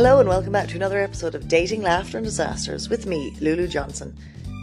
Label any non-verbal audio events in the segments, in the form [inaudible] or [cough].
Hello and welcome back to another episode of Dating, Laughter and Disasters with me, Lulu Johnson.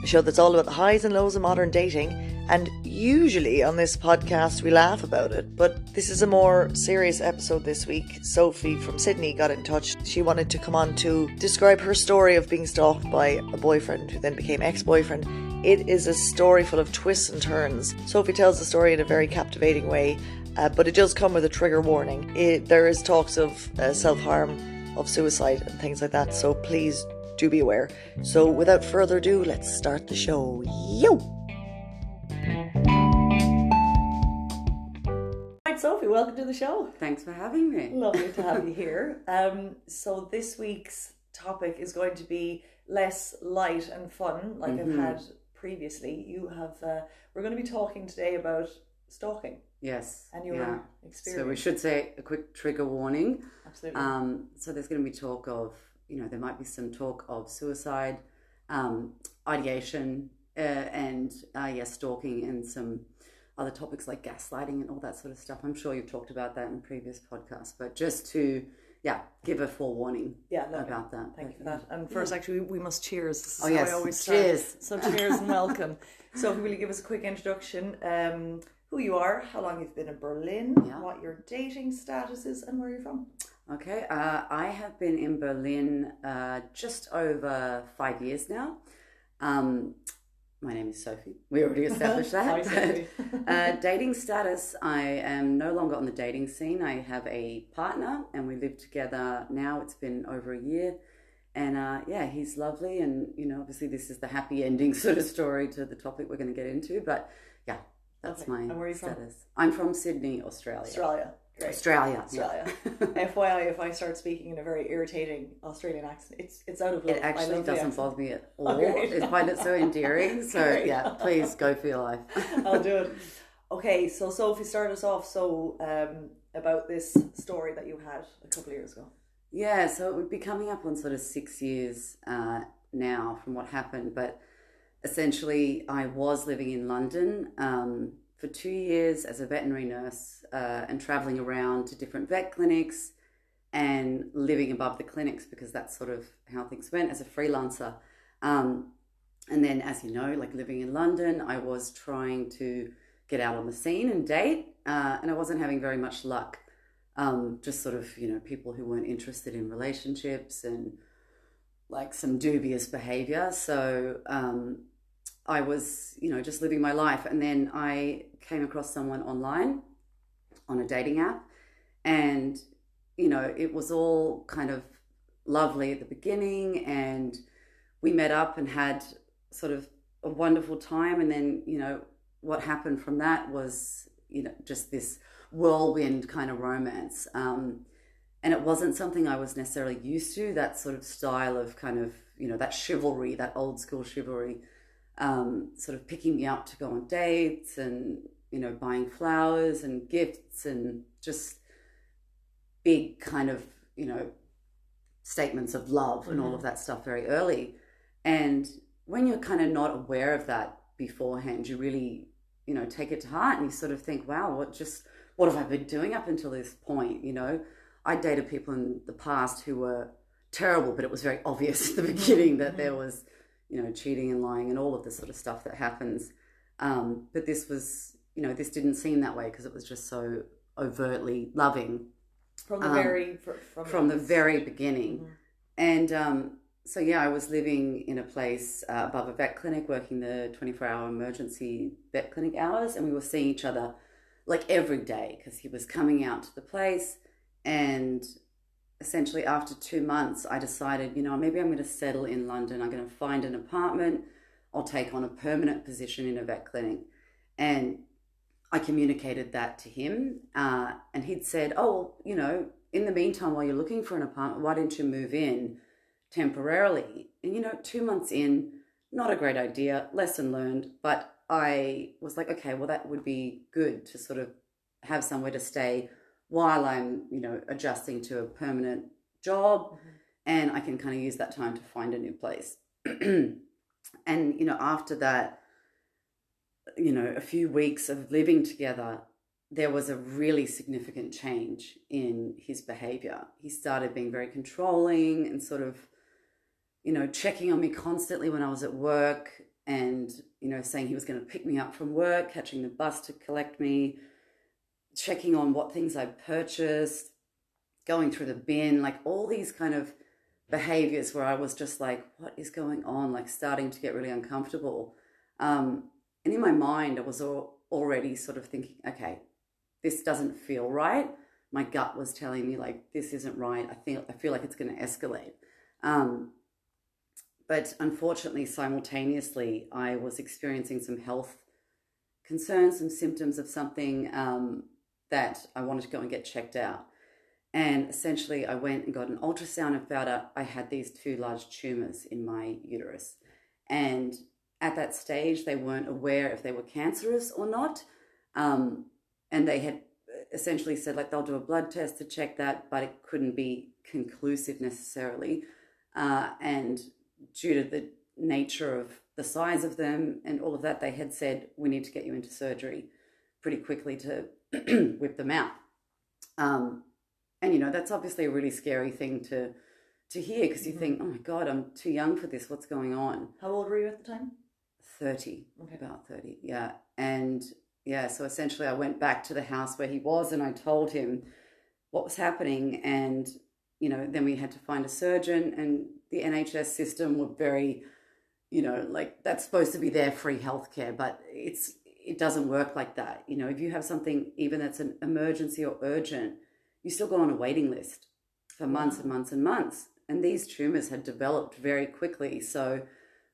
A show that's all about the highs and lows of modern dating, and usually on this podcast we laugh about it, but this is a more serious episode this week. Sophie from Sydney got in touch. She wanted to come on to describe her story of being stalked by a boyfriend who then became ex boyfriend. It is a story full of twists and turns. Sophie tells the story in a very captivating way, uh, but it does come with a trigger warning. It, there is talks of uh, self harm of suicide and things like that. So please do be aware. So without further ado, let's start the show. Yo! Right, Sophie, welcome to the show. Thanks for having me. Lovely to have you [laughs] here. Um, so this week's topic is going to be less light and fun, like Mhm. I've had previously. You have. Uh, we're going to be talking today about stalking Yes. and your yeah. experience. So we should say a quick trigger warning. Absolutely. Um, so there's going to be talk of, you know, there might be some talk of suicide, um, ideation, uh, and uh, yeah, stalking, and some other topics like gaslighting and all that sort of stuff. I'm sure you've talked about that in previous podcasts, but just to yeah, give a forewarning yeah, about that. Thank you for that. And first, actually, we must cheers. This is Oh how yes, I always start. cheers. So cheers and welcome. so, will you give us a quick introduction? Um, who you are, how long you've been in Berlin, Yeah. what your dating status is, and where you're from. Okay, uh, I have been in Berlin uh, just over five years now. Um, my name is Sophie. We already [laughs] established that. Hi, [laughs] uh, dating status I am no longer on the dating scene. I have a partner and we live together now. It's been over a year. And uh, yeah, he's lovely. And, you know, obviously, this is the happy ending [laughs] sort of story to the topic we're going to get into. But yeah, that's Okay. my And where are you from? status. I'm from Sydney, Australia. Australia. Great. Australia. Australia. [laughs] yeah. FYI, if I start speaking in a very irritating Australian accent, it's it's out of love. It actually doesn't bother me at [laughs] all. I find it so endearing. So [laughs] Great. yeah, please go for your life. I'll do it. Okay, so Sophie, start us off. So, um, about this story that you had a couple of years ago. Yeah, so it would be coming up on sort of six years uh, now from what happened. But essentially, I was living in London um, for two years as a veterinary nurse uh, and traveling around to different vet clinics and living above the clinics because that's sort of how things went as a freelancer. Um, and then, as you know, like living in London, I was trying to get out on the scene and date, uh, and I wasn't having very much luck um, just sort of you know people who weren't interested in relationships and like some dubious behavior so um, i was you know just living my life. And then i came across someone online on a dating app. And you know it was all kind of lovely at the beginning. And we met up and had sort of a wonderful time. And then you know what happened from that was you know just this whirlwind kind of romance. Um, and it wasn't something I was necessarily used to, that sort of style of kind of, you know, that chivalry, that old school chivalry, um, sort of picking me up to go on dates and, you know, buying flowers and gifts and just big kind of, you know, statements of love and all of that stuff very early. And when you're kind of not aware of that beforehand, you really, you know, take it to heart and you sort of think, wow, what just, what have I been doing up until this point? You know, I dated people in the past who were terrible, but it was very obvious [laughs] at the beginning that there was, you know, cheating and lying and all of the sort of stuff that happens. Um, but this was, you know, this didn't seem that way because it was just so overtly loving From the Um, very from, from the very beginning. Mhm. And um, so, yeah, I was living in a place uh, above a vet clinic, working the 24 hour emergency vet clinic hours, and we were seeing each other like every day because he was coming out to the place. And essentially, after two months, I decided, you know, maybe I'm going to settle in London. I'm going to find an apartment. I'll take on a permanent position in a vet clinic. And I communicated that to him, uh, and he'd said, "Oh, you know, in the meantime, while you're looking for an apartment, why don't you move in temporarily?" And you know, two months in, not a great idea. Lesson learned. But I was like, okay, well, that would be good to sort of have somewhere to stay while I'm, you know, adjusting to a permanent job, mm-hmm. and I can kind of use that time to find a new place. [clears throat] and you know, after that, you know, a few weeks of living together, there was a really significant change in his behavior. He started being very controlling and sort of, you know, checking on me constantly when I was at work and, you know, saying he was going to pick me up from work, catching the bus to collect me, checking on what things I purchased, going through the bin, like all these kind of behaviors where I was just like, what is going on? Like starting to get really uncomfortable. Um, and in my mind, I was all, already sort of thinking, okay, this doesn't feel right. My gut was telling me like this isn't right. I feel I feel like it's going to escalate. Um, but unfortunately, simultaneously, I was experiencing some health concerns, some symptoms of something um, that I wanted to go and get checked out. And essentially, I went and got an ultrasound and found out I had these two large tumors in my uterus. And at that stage, they weren't aware if they were cancerous or not. Um, and they had essentially said, like, they'll do a blood test to check that, but it couldn't be conclusive necessarily. Uh, and due to the nature of the size of them and all of that, they had said, we need to get you into surgery pretty quickly to [clears throat] whip them out. Um, and you know that's obviously a really scary thing to to hear because you mm-hmm. think, oh my god, I'm too young for this. What's going on? How old were you at the time? Thirty, okay. about thirty. Yeah, and yeah, so essentially, I went back to the house where he was, and I told him what was happening, and you know, then we had to find a surgeon, and the NHS system were very, you know, like that's supposed to be their free healthcare, but it's it doesn't work like that. You know, if you have something even that's an emergency or urgent you still go on a waiting list for months and months and months. And these tumors had developed very quickly. So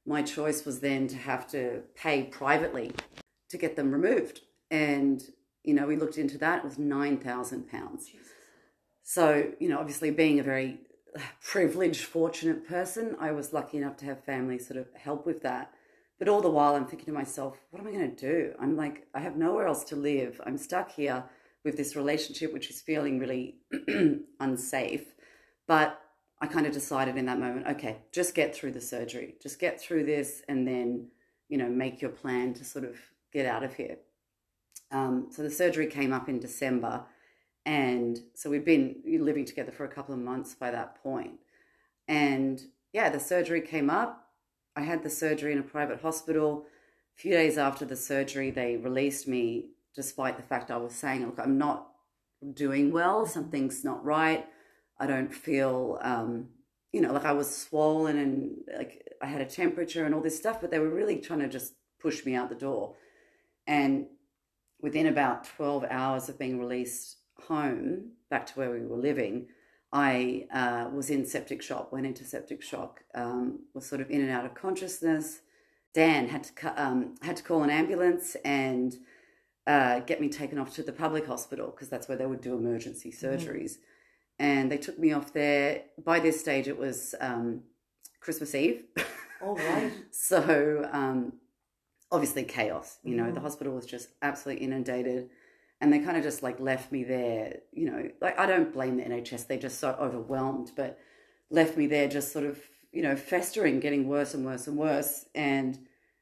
my choice was then to have to pay privately to get them removed. And, you know, we looked into that, it was £9,000. So, you know, obviously being a very privileged, fortunate person, I was lucky enough to have family sort of help with that. But all the while, I'm thinking to myself, what am I going to do? I'm like, I have nowhere else to live. I'm stuck here with this relationship, which is feeling really [clears throat] unsafe. But I kind of decided in that moment, okay, just get through the surgery, just get through this, and then, you know, make your plan to sort of get out of here. Um, so the surgery came up in December, and so we'd been living together for a couple of months by that point. And yeah, the surgery came up. I had the surgery in a private hospital. A few days after the surgery, they released me despite the fact I was saying, look, I'm not doing well, something's not right. I don't feel, um, you know, like I was swollen and like I had a temperature and all this stuff, but they were really trying to just push me out the door. And within about 12 hours of being released home, back to where we were living, I uh, was in septic shock, went into septic shock, um, was sort of in and out of consciousness. Dan had to um, had to call an ambulance, and uh, get me taken off to the public hospital because that's where they would do emergency mm-hmm. surgeries. Mm. And they took me off there. By this stage, it was um, Christmas Eve. All [laughs] right. so um, obviously chaos. You know, mm. the mm-hmm. hospital was just absolutely inundated. And they kind of just like left me there. You know, like I don't blame the NHS. they're just so overwhelmed, but left me there just sort of, you know, festering, getting worse and worse and worse. And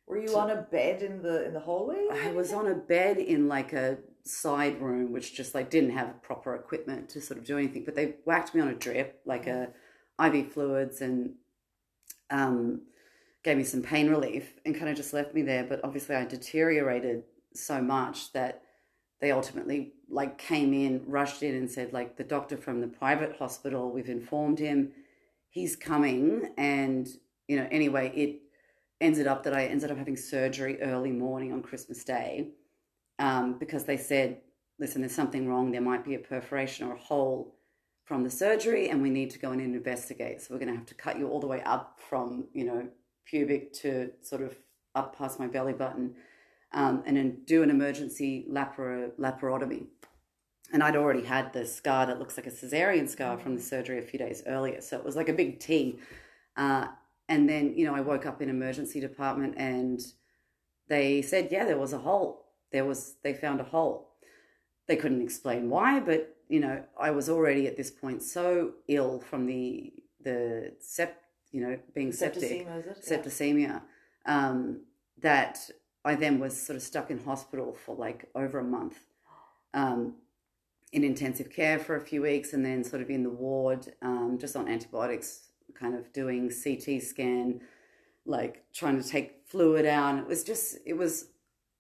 were you on a bed in the in the hallway? I was on a bed in like a side room, which just like didn't have proper equipment to sort of do anything. But they whacked me on a drip, like a IV fluids, and um, gave me some pain relief, and kind of just left me there. But obviously, I deteriorated so much that they ultimately like came in, rushed in, and said like the doctor from the private hospital, we've informed him, he's coming, and you know anyway it ended up that I ended up having surgery early morning on Christmas Day um, because they said, listen, there's something wrong. There might be a perforation or a hole from the surgery, and we need to go in and investigate. So we're going to have to cut you all the way up from, you know, pubic to sort of up past my belly button um, and then do an emergency lapar- laparotomy. And I'd already had the scar that looks like a cesarean scar from the surgery a few days earlier. So it was like a big T. Uh, and then, you know, I woke up in emergency department and they said, yeah, there was a hole. There was, they found a hole. They couldn't explain why, but, you know, I was already at this point so ill from the, the sept, you know, being septic, septicemia, um, that I then was sort of stuck in hospital for like over a month. um, in intensive care for a few weeks and then sort of in the ward, um, just on antibiotics, kind of doing CT scan, like trying to take fluid out. It was just, it was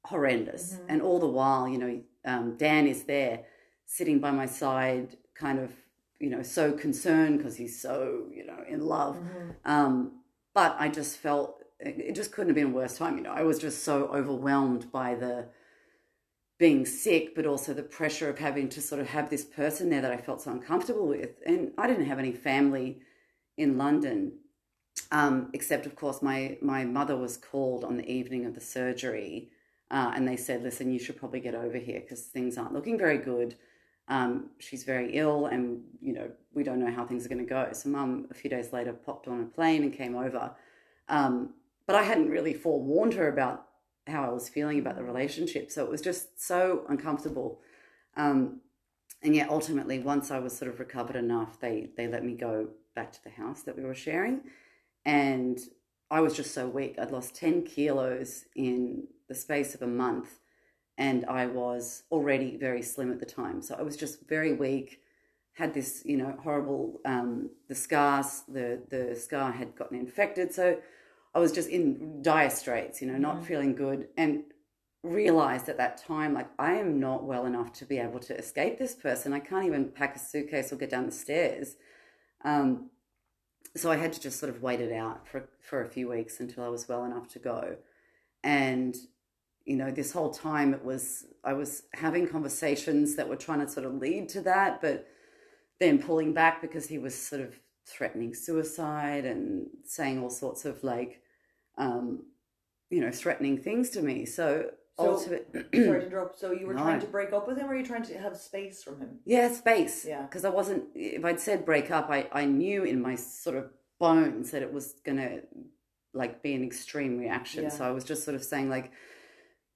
horrendous. Mm-hmm. And all the while, you know, um, Dan is there sitting by my side, kind of, you know, so concerned because he's so, you know, in love. Mm-hmm. Um, but I just felt it just couldn't have been a worse time. You know, I was just so overwhelmed by the being sick, but also the pressure of having to sort of have this person there that I felt so uncomfortable with. And I didn't have any family in London, um, except of course my my mother was called on the evening of the surgery, uh, and they said, "Listen, you should probably get over here because things aren't looking very good." Um, she's very ill, and you know we don't know how things are going to go. So, mum, a few days later, popped on a plane and came over. Um, but I hadn't really forewarned her about how I was feeling about the relationship. So it was just so uncomfortable. Um, and yet, ultimately, once I was sort of recovered enough, they they let me go back to the house that we were sharing, and I was just so weak. I'd lost ten kilos in the space of a month, and I was already very slim at the time. So I was just very weak. Had this, you know, horrible um, the scars. The the scar had gotten infected, so I was just in dire straits, you know, not feeling good, and realized at that time, like, I am not well enough to be able to escape this person. I can't even pack a suitcase or get down the stairs. Um, so I had to just sort of wait it out for, for a few weeks until I was well enough to go. And, you know, this whole time it was, I was having conversations that were trying to sort of lead to that, but then pulling back because he was sort of threatening suicide and saying all sorts of like, um, you know, threatening things to me. So, So, ultimate, [clears throat] Sorry to interrupt. So you were No. trying to break up with him, or you trying to have space from him? yeah, space. Yeah. Because I wasn't, if I'd said break up, I, I knew in my sort of bones that it was going to like be an extreme reaction. Yeah. So I was just sort of saying, like,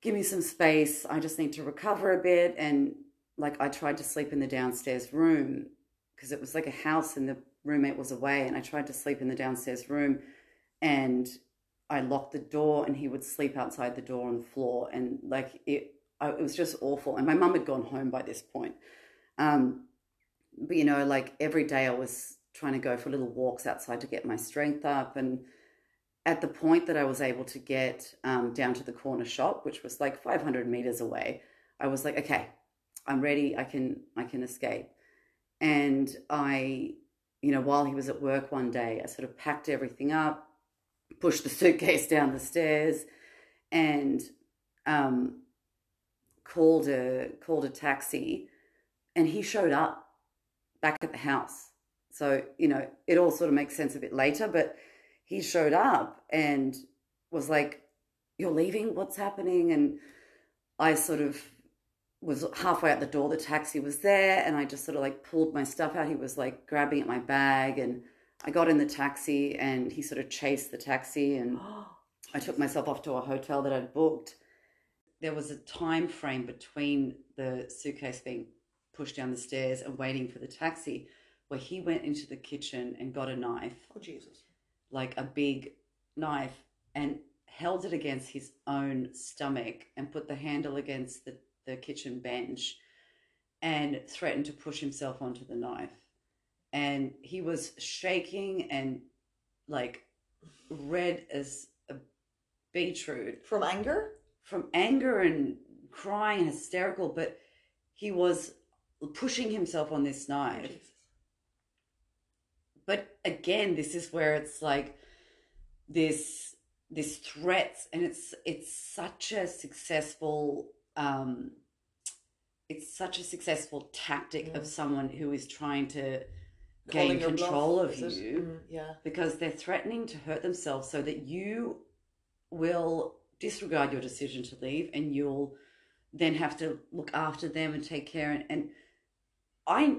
give me some space. I just need to recover a bit. And like, I tried to sleep in the downstairs room because it was like a house and the roommate was away. And I tried to sleep in the downstairs room and I locked the door and he would sleep outside the door on the floor. And like, it, I, it was just awful. And my mum had gone home by this point. Um, but you know, like every day I was trying to go for little walks outside to get my strength up. And at the point that I was able to get um, down to the corner shop, which was like 500 meters away, I was like, okay, I'm ready. I can, I can escape. And I, you know, while he was at work one day, I sort of packed everything up, pushed the suitcase down the stairs, and um, called a called a taxi, and he showed up back at the house. So you know, it all sort of makes sense a bit later, but he showed up and was like, "You're leaving? What's happening?" And I sort of was halfway out the door. The taxi was there, and I just sort of like pulled my stuff out. He was like grabbing at my bag, and I got in the taxi, and he sort of chased the taxi, and I took myself off to a hotel that I'd booked. There was a time frame between the suitcase being pushed down the stairs and waiting for the taxi where he went into the kitchen and got a knife, Oh Jesus! like a big knife, and held it against his own stomach and put the handle against the, the kitchen bench and threatened to push himself onto the knife. And he was shaking and like red as a beetroot From anger? from anger and crying and hysterical, but he was pushing himself on this knife. Jesus. But again, this is where it's like this this threats and it's it's such a successful um it's such a successful tactic of Mm. someone who is trying to gain your bluff, control of you Mm, yeah. because they're threatening to hurt themselves so that you will disregard your decision to leave and you'll then have to look after them and take care and, and I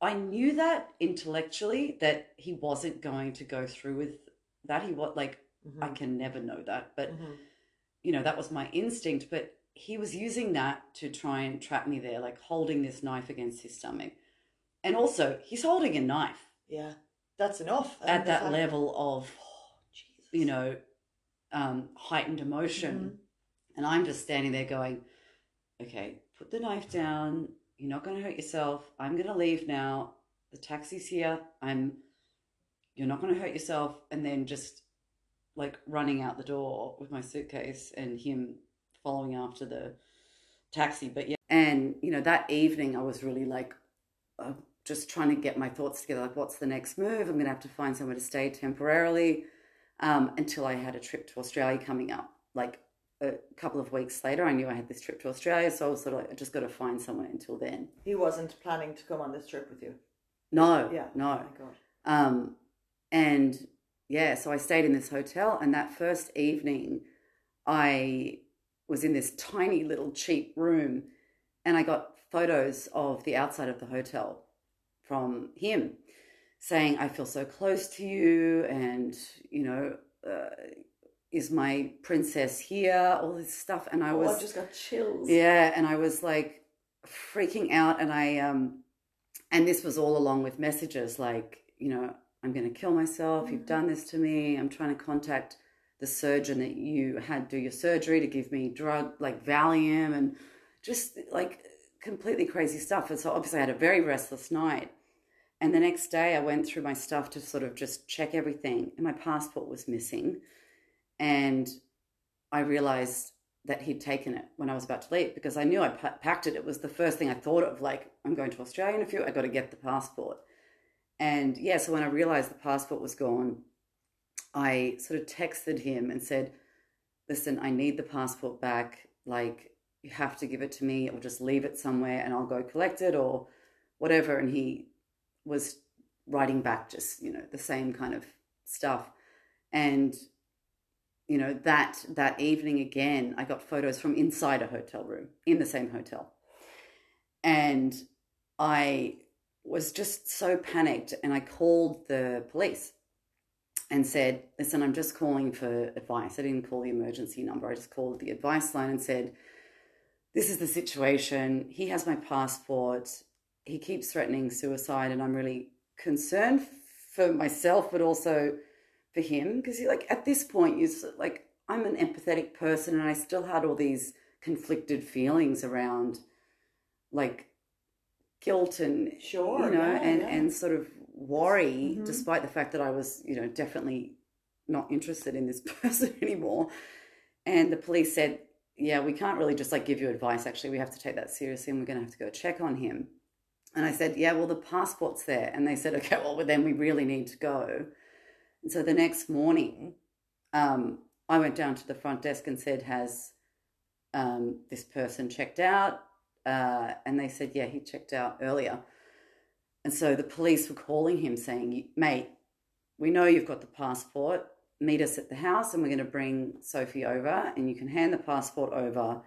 I knew that intellectually that he wasn't going to go through with that he was like I Mhm. can never know that but Mhm. you know that was my instinct but he was using that to try and trap me there like holding this knife against his stomach and also he's holding a knife Yeah. That's enough. At the that fact- level of Oh, Jesus. you know um, heightened emotion Mm-hmm. and i'm just standing there going okay put the knife down. You're not going to hurt yourself. I'm going to leave now. The taxi's here. I'm, you're not going to hurt yourself. And then just like running out the door with my suitcase and him following after the taxi. But yeah, and you know, that evening I was really like, uh, just trying to get my thoughts together. Like, what's the next move? I'm going to have to find somewhere to stay temporarily um, until I had a trip to Australia coming up. Like a couple of weeks later, I knew I had this trip to Australia, so I was sort of like, I just got to find somewhere until then. He wasn't planning to come on this trip with you. No, Yeah. no. Oh my god. Um, and yeah, so I stayed in this hotel, and that first evening, I was in this tiny little cheap room, and I got photos of the outside of the hotel from him saying, I feel so close to you, and you know, uh, is my princess here? All this stuff. And I oh, was I just got chills. yeah, and I was like freaking out, and I um, and this was all along with messages like, you know, I'm going to kill myself. You've done this to me. I'm trying to contact the surgeon that you had do your surgery to give me drug like Valium and just like completely crazy stuff. And so obviously I had a very restless night. And the next day I went through my stuff to sort of just check everything, and my passport was missing. And I realized that he'd taken it when I was about to leave because I knew I pa- packed it. It was the first thing I thought of, like, I'm going to Australia in a few, I got to get the passport. And yeah, so when I realized the passport was gone, I sort of texted him and said, Listen, I need the passport back. Like, you have to give it to me or just leave it somewhere and I'll go collect it or whatever. And he was writing back just, you know, the same kind of stuff. And you know that that evening again i got photos from inside a hotel room in the same hotel and i was just so panicked and i called the police and said listen i'm just calling for advice i didn't call the emergency number i just called the advice line and said this is the situation he has my passport he keeps threatening suicide and i'm really concerned for myself but also for him because like at this point you like I'm an empathetic person and I still had all these conflicted feelings around like guilt and Sure, you know yeah, and yeah. and sort of worry Mhm. despite the fact that I was you know definitely not interested in this [laughs] person anymore and the police said yeah we can't really just like give you advice actually we have to take that seriously and we're going to have to go check on him and I said yeah well the passport's there and they said okay well then we really need to go and so the next morning, um, I went down to the front desk and said, Has um, this person checked out? Uh, and they said, Yeah, he checked out earlier. And so the police were calling him saying, Mate, we know you've got the passport. Meet us at the house and we're going to bring Sophie over and you can hand the passport over.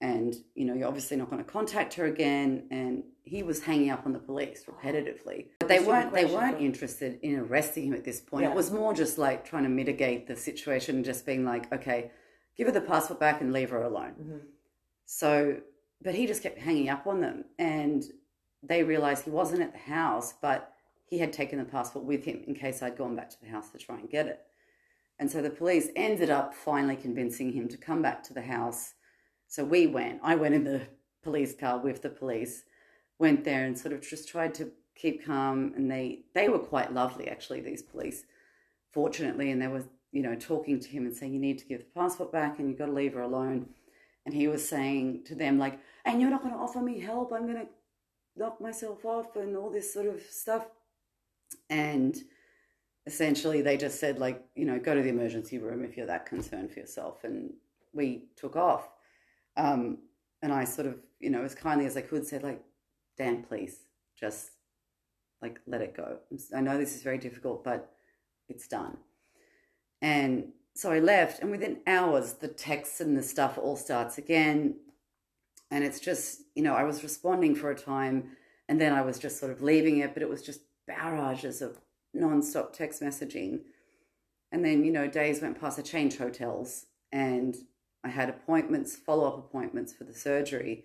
And, you know, you're obviously not going to contact her again. And he was hanging up on the police repetitively. But they weren't, they weren't interested in arresting him at this point. Yeah. It was more just like trying to mitigate the situation, and just being like, okay, give her the passport back and leave her alone. Mhm. So, but he just kept hanging up on them, and they realized he wasn't at the house, but he had taken the passport with him in case I'd gone back to the house to try and get it. And so the police ended up finally convincing him to come back to the house. So we went. I went in the police car with the police, went there and sort of just tried to keep calm. And they they were quite lovely, actually. These police, fortunately, and they were you know talking to him and saying you need to give the passport back and you've got to leave her alone. And he was saying to them like, and you're not going to offer me help. I'm going to knock myself off and all this sort of stuff. And essentially they just said like you know go to the emergency room if you're that concerned for yourself. And we took off. Um, and i sort of you know as kindly as i could said like dan please just like let it go. I know this is very difficult but it's done. And so i left and within hours the texts and the stuff all starts again. And it's just you know i was responding for a time and then i was just sort of leaving it but it was just barrages of non-stop text messaging. And then you know days went past i changed hotels and i had appointments follow-up appointments for the surgery.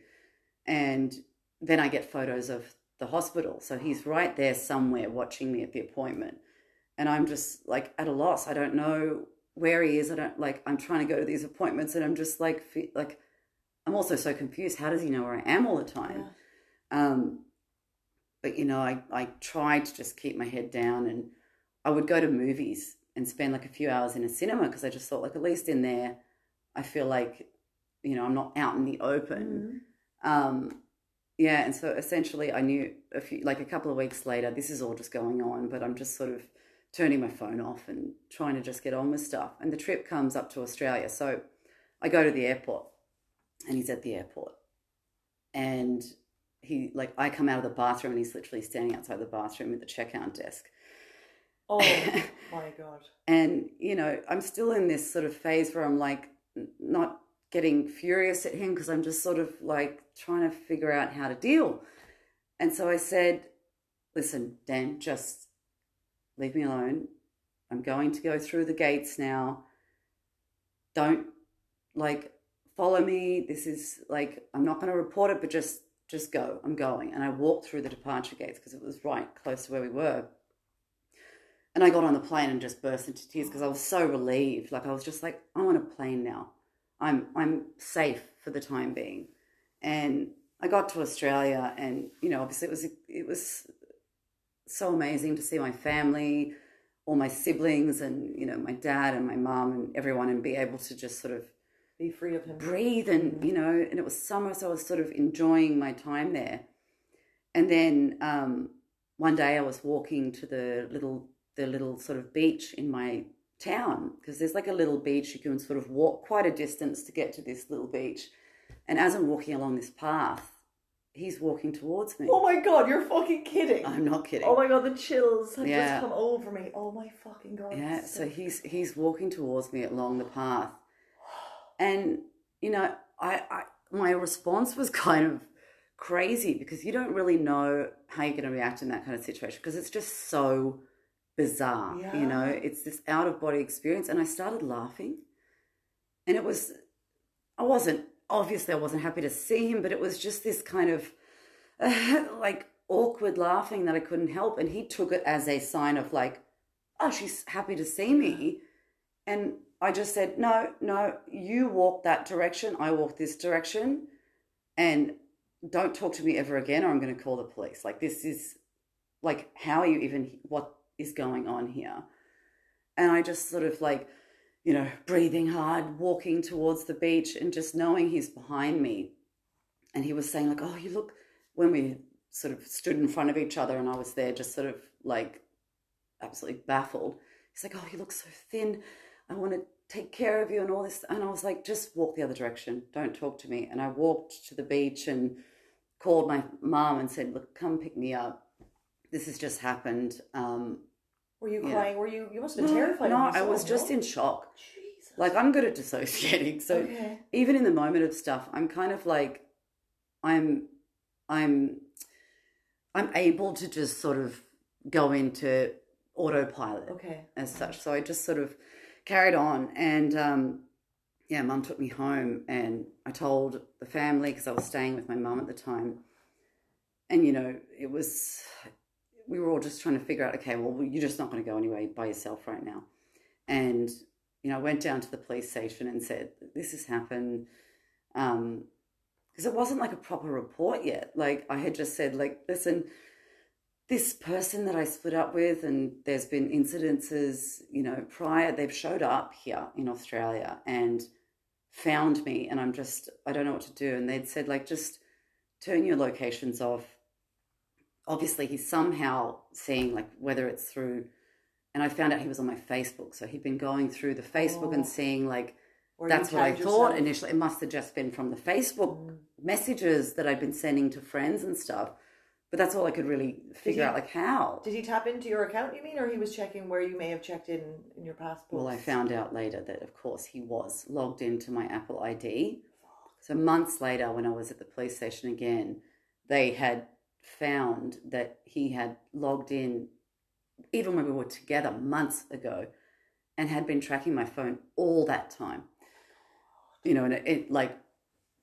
And then i get photos of the hospital. So he's right there somewhere watching me at the appointment. And i'm just like at a loss. I don't know where he is. I don't like i'm trying to go to these appointments and i'm just like like I'm also so confused. How does he know where I am all the time? Um, but you know, I, I tried to just keep my head down and I would go to movies and spend like a few hours in a cinema because I just thought like at least in there I feel like you know I'm not out in the open. Mhm. Um, yeah, and so essentially I knew a few like a couple of weeks later this is all just going on, but I'm just sort of turning my phone off and trying to just get on with stuff. And the trip comes up to Australia, so I go to the airport and he's at the airport and he like I come out of the bathroom and he's literally standing outside the bathroom at the checkout desk. Oh [laughs] my god. And, you know, I'm still in this sort of phase where I'm like not getting furious at him because I'm just sort of like trying to figure out how to deal. And so I said, listen, Dan, just leave me alone. I'm going to go through the gates now. Don't like follow me. This is like I'm not going to report it, but just just go. I'm going. And I walked through the departure gates because it was right close to where we were. And I got on the plane and just burst into tears because I was so relieved. Like I was just like, I'm on a plane now. I'm I'm safe for the time being. And I got to Australia and you know, obviously it was it was so amazing to see my family, all my siblings and, you know, my dad and my mom and everyone and be able to just sort of Be free of him. breathe and you know and it was summer so i was sort of enjoying my time there and then um, one day i was walking to the little the little sort of beach in my town because there's like a little beach you can sort of walk quite a distance to get to this little beach and as i'm walking along this path he's walking towards me Oh my god, you're fucking kidding. i'm not kidding Oh my god, the chills have Yeah. just come over me. Oh my fucking god. Yeah, it's so he's he's walking towards me along the path, and you know, I, I my response was [laughs] kind of crazy because you don't really know how you're going to react in that kind of situation because it's just so bizarre. You know, it's this out of body experience, and I started laughing, and it was, I wasn't obviously I wasn't happy to see him, but it was just this kind of [laughs] like awkward laughing that I couldn't help, and he took it as a sign of like oh, she's happy to see me. And I just said, no, no, you walk that direction. I walk this direction. And don't talk to me ever again or I'm going to call the police. Like, this is like, how are you even, what is going on here? And I just sort of like, you know, breathing hard, walking towards the beach and just knowing he's behind me. And he was saying, like, oh, you look, when we sort of stood in front of each other and I was there just sort of like absolutely baffled. He's like, Oh, you look so thin. I want to take care of you and all this. And I was like, Just walk the other direction. Don't talk to me. And I walked to the beach and called my mom and said, Look, come pick me up. This has just happened. Um, Were you crying? Were you? You must have been terrified. No, I was just in shock. Jesus. Like, I'm good at dissociating. So okay. even in the moment of stuff, I'm kind of like, I'm, I'm, I'm able to just sort of go into autopilot Okay. as such. So I just sort of carried on, and um, yeah, mum took me home, and I told the family because I was staying with my mum at the time, and you know, it was we were all just trying to figure out, okay, well, you're just not going to go anywhere by yourself right now, and you know, I went down to the police station and said, this has happened. Um, because it wasn't like a proper report yet. Like I had just said, like, listen, this person that I split up with, and there's been incidences, you know, prior, they've showed up here in Australia and found me, and I'm just, I don't know what to do. And they'd said, like, just turn your locations off. Obviously, he's somehow seeing, like, whether it's through, and I found out he was on my Facebook. So he'd been going through the Facebook and Oh. seeing, like, you that's what I tagged thought initially. It must have just been from the Facebook Mm. messages that I'd been sending to friends and stuff. But that's all I could really figure he- out, like how. Did he tap into your account? You mean, or he was checking where you may have checked in in your passport? Well, I found out later that, of course, he was logged into my Apple ID. So months later, when I was at the police station again, they had found that he had logged in, even when we were together months ago, and had been tracking my phone all that time. You know, and it, it like,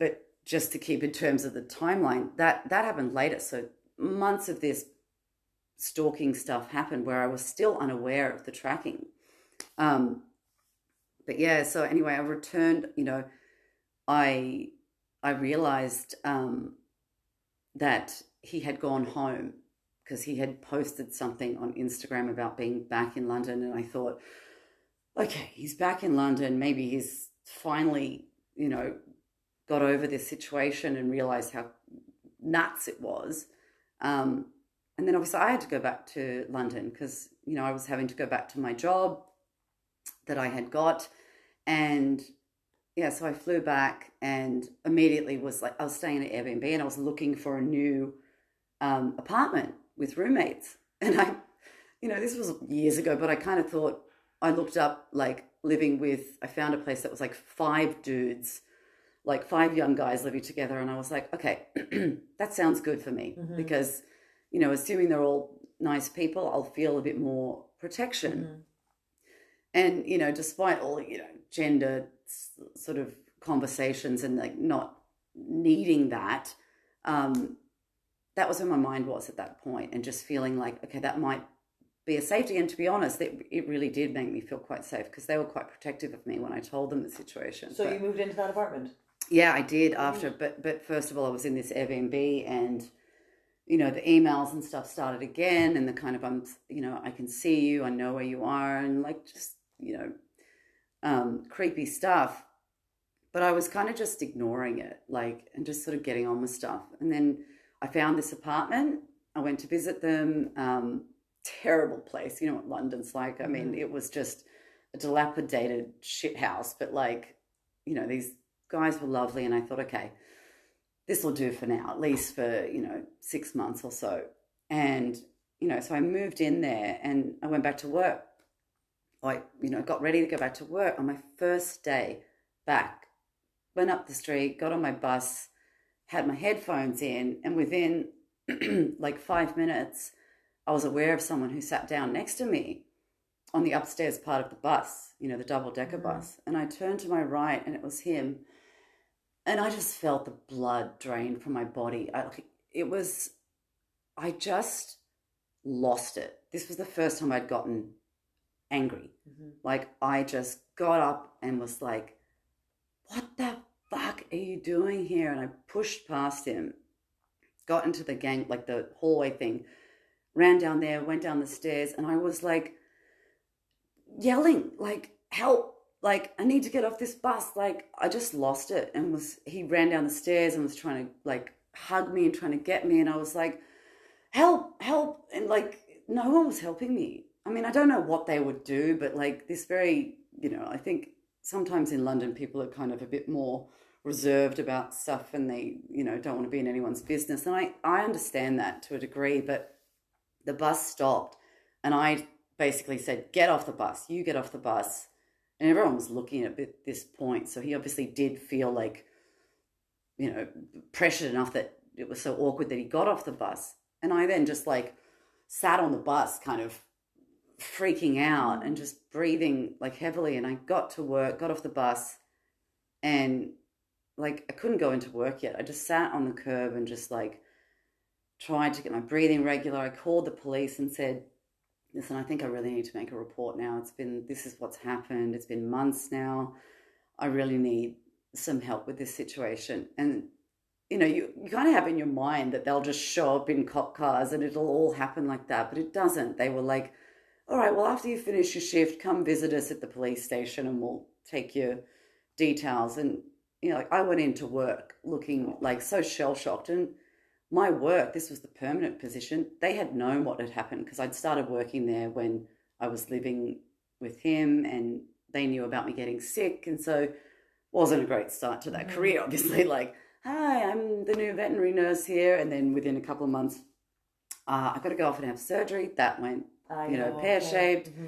but just to keep in terms of the timeline, that that happened later. So months of this stalking stuff happened where I was still unaware of the tracking. Um, but yeah, so anyway, I returned, you know, I I realized um, that he had gone home because he had posted something on Instagram about being back in London. And I thought, okay, he's back in London. Maybe he's finally, you know, got over this situation and realized how nuts it was. Um, and then obviously I had to go back to London because, you know, I was having to go back to my job that I had got. And yeah, so I flew back and immediately was like, I was staying at Airbnb and I was looking for a new um, apartment with roommates. [laughs] And I, you know, this was years ago, but I kind of thought, I looked up like living with, I found a place that was like five dudes, like five young guys living together. And I was like, okay, [clears throat] that sounds good for me mm-hmm. because, you know, assuming they're all nice people, I'll feel a bit more protection. Mm-hmm. And, you know, despite all, you know, gender sort of conversations and like not needing that, um, that was where my mind was at that point and just feeling like okay that might be a safety and to be honest it, it really did make me feel quite safe because they were quite protective of me when i told them the situation so but, you moved into that apartment yeah i did after but but first of all i was in this airbnb and you know the emails and stuff started again and the kind of i'm you know i can see you i know where you are and like just you know um creepy stuff but i was kind of just ignoring it like and just sort of getting on with stuff and then I found this apartment. I went to visit them. Um, terrible place. You know what London's like. I mean, mm-hmm. it was just a dilapidated shit house, but like, you know, these guys were lovely. And I thought, okay, this will do for now, at least for, you know, six months or so. And, you know, so I moved in there and I went back to work. I, you know, got ready to go back to work on my first day back. Went up the street, got on my bus, had my headphones in, and within [clears throat] like five minutes, I was aware of someone who sat down next to me on the upstairs part of the bus, you know, the double decker mm-hmm. bus. And I turned to my right, and it was him. And I just felt the blood drain from my body. I, it was, I just lost it. This was the first time I'd gotten angry. Mm-hmm. Like, I just got up and was like, what the fuck are you doing here? And I pushed past him, got into the gang, like the hallway thing, ran down there, went down the stairs, and I was like yelling, like, help, like, I need to get off this bus. Like, I just lost it and was, he ran down the stairs and was trying to, like, hug me and trying to get me. And I was like, help, help. And, like, no one was helping me. I mean, I don't know what they would do, but, like, this very, you know, I think sometimes in London people are kind of a bit more reserved about stuff and they, you know, don't want to be in anyone's business. And I, I understand that to a degree, but the bus stopped and I basically said, Get off the bus, you get off the bus. And everyone was looking at this point. So he obviously did feel like, you know, pressured enough that it was so awkward that he got off the bus. And I then just like sat on the bus, kind of freaking out and just breathing like heavily. And I got to work, got off the bus, and like I couldn't go into work yet. I just sat on the curb and just like tried to get my breathing regular. I called the police and said, listen, I think I really need to make a report now. It's been, this is what's happened. It's been months now. I really need some help with this situation. And, you know, you, you kind of have in your mind that they'll just show up in cop cars and it'll all happen like that, but it doesn't. They were like, all right, well, after you finish your shift, come visit us at the police station and we'll take your details. And you know, like I went into work looking like so shell shocked. And my work, this was the permanent position, they had known what had happened because I'd started working there when I was living with him and they knew about me getting sick. And so wasn't a great start to that mm-hmm. career, [laughs] obviously. Like, hi, I'm the new veterinary nurse here. And then within a couple of months, uh, I got to go off and have surgery. That went, I you know, know pear shaped. Okay. Mm-hmm.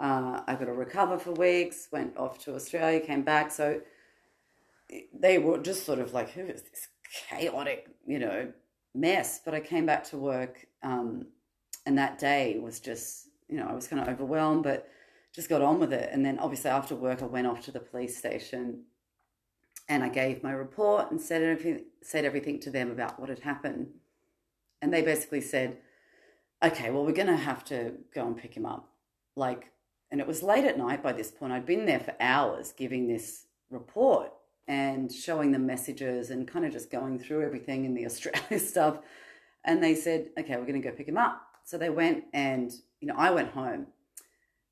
Uh, I got to recover for weeks, went off to Australia, came back. So they were just sort of like, who is this chaotic, you know, mess? But I came back to work, um, and that day was just, you know, I was kind of overwhelmed, but just got on with it. And then obviously after work, I went off to the police station, and I gave my report and said everything, said everything to them about what had happened. And they basically said, okay, well, we're going to have to go and pick him up. Like, and it was late at night by this point. I'd been there for hours giving this report and showing them messages and kind of just going through everything in the [laughs] Australia stuff. And they said, okay, we're going to go pick him up. So they went and, you know, I went home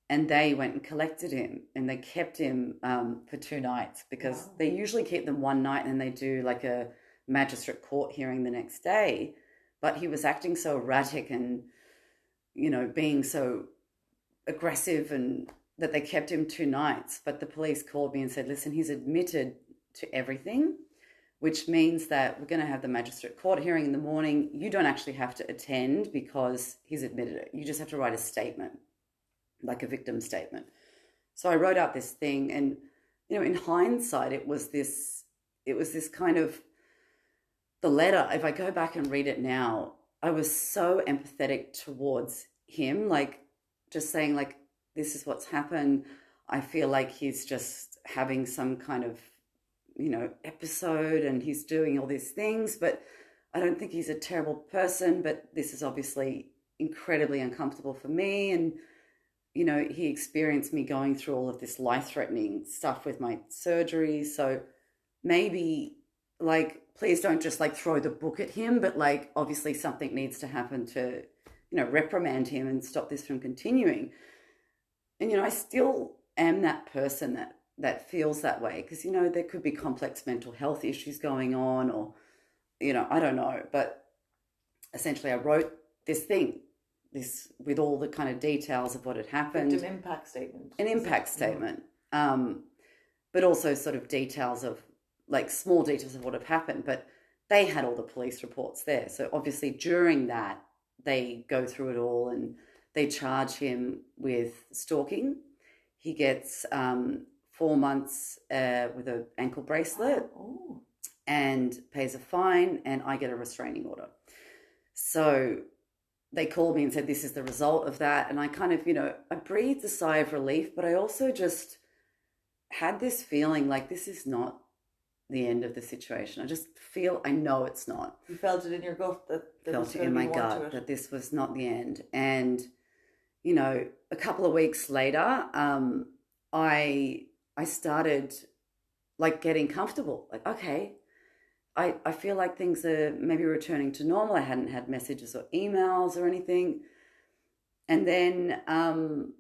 and they went and collected him and they kept him um, for two nights because wow. they usually keep them one night and then they do like a magistrate court hearing the next day. But he was acting so erratic and, you know, being so aggressive and that they kept him two nights. But the police called me and said, listen, he's admitted to everything, which means that we're going to have the magistrate court hearing in the morning. You don't actually have to attend because he's admitted it. You just have to write a statement, like a victim statement. So I wrote out this thing, and you know, in hindsight, it was this, it was this kind of the letter. If I go back and read it now, I was so empathetic towards him, like just saying, like, this is what's happened. I feel like he's just having some kind of you know, episode and he's doing all these things, but I don't think he's a terrible person, but this is obviously incredibly uncomfortable for me. And, you know, he experienced me going through all of this life threatening stuff with my surgery. So maybe, like, please don't just like throw the book at him, but like, obviously something needs to happen to, you know, reprimand him and stop this from continuing. And, you know, I still am that person that that feels that way because you know there could be complex mental health issues going on or you know i don't know but essentially i wrote this thing this with all the kind of details of what had happened. an impact statement. An impact statement. Um, but also sort of details of like small details of what had happened but they had all the police reports there. So obviously during that they go through it all and they charge him with stalking. He gets um, four months uh, with an ankle bracelet oh. and pays a fine, and I get a restraining order. So they called me and said, This is the result of that. And I kind of, you know, I breathed a sigh of relief, but I also just had this feeling like this is not the end of the situation. I just feel, I know it's not. You felt it in your gut that, that felt it in my gut that this was not the end. And, you know, a couple of weeks later, um, I I started like getting comfortable. Like, okay, I, I feel like things are maybe returning to normal. I hadn't had messages or emails or anything. And then um,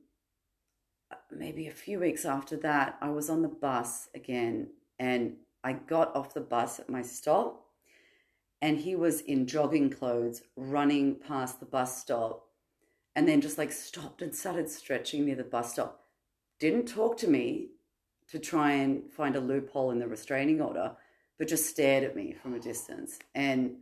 maybe a few weeks after that, I was on the bus again and I got off the bus at my stop and he was in jogging clothes running past the bus stop and then just like stopped and started stretching near the bus stop. Didn't talk to me, to try and find a loophole in the restraining order, but just stared at me from a distance. And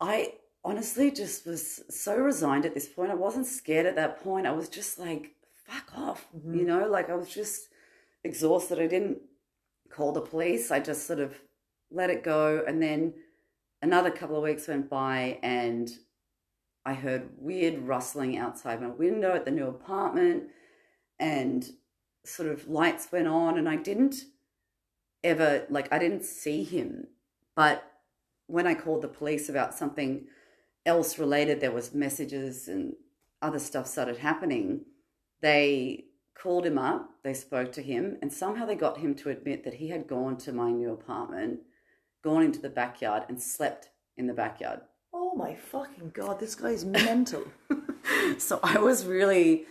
I honestly just was so resigned at this point. I wasn't scared at that point. I was just like, fuck off, mm-hmm. you know, like I was just exhausted. I didn't call the police. I just sort of let it go. And then another couple of weeks went by and I heard weird rustling outside my window at the new apartment. And sort of lights went on and I didn't ever like I didn't see him. But when I called the police about something else related there was messages and other stuff started happening they called him up they spoke to him and somehow they got him to admit that he had gone to my new apartment gone into the backyard and slept in the backyard. Oh my fucking god this guy's mental. [laughs] [laughs] So I was really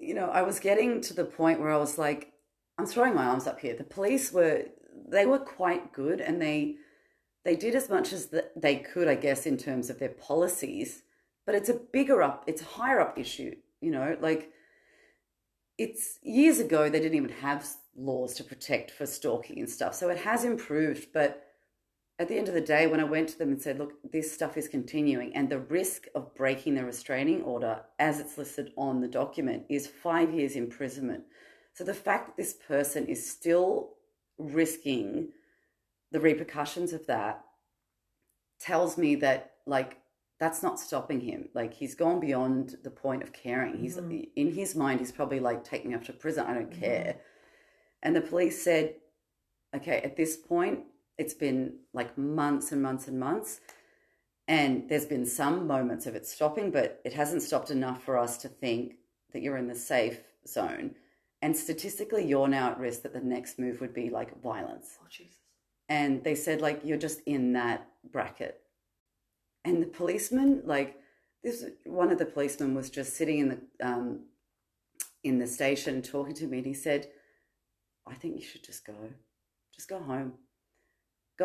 you know, I was getting to the point where I was like, I'm throwing my arms up here. The police were they were quite good and they they did as much as they could, I guess, in terms of their policies. But it's a bigger up, it's a higher up issue. You know, like it's years ago they didn't even have laws to protect for stalking and stuff. So it has improved, but at the end of the day, when I went to them and said, look, this stuff is continuing, and the risk of breaking the restraining order, as it's listed on the document, is five years imprisonment. So the fact that this person is still risking the repercussions of that tells me that, like, that's not stopping him. Like, he's gone beyond the point of caring. He's mm-hmm. in his mind, he's probably like, take me off to prison. I don't mm-hmm. care. And the police said, okay, at this point, it's been like months and months and months. And there's been some moments of it stopping, but it hasn't stopped enough for us to think that you're in the safe zone. And statistically, you're now at risk that the next move would be like violence. Oh, Jesus. And they said, like, you're just in that bracket. And the policeman, like, this one of the policemen was just sitting in the um, in the station talking to me, and he said, "I think you should just go, just go home,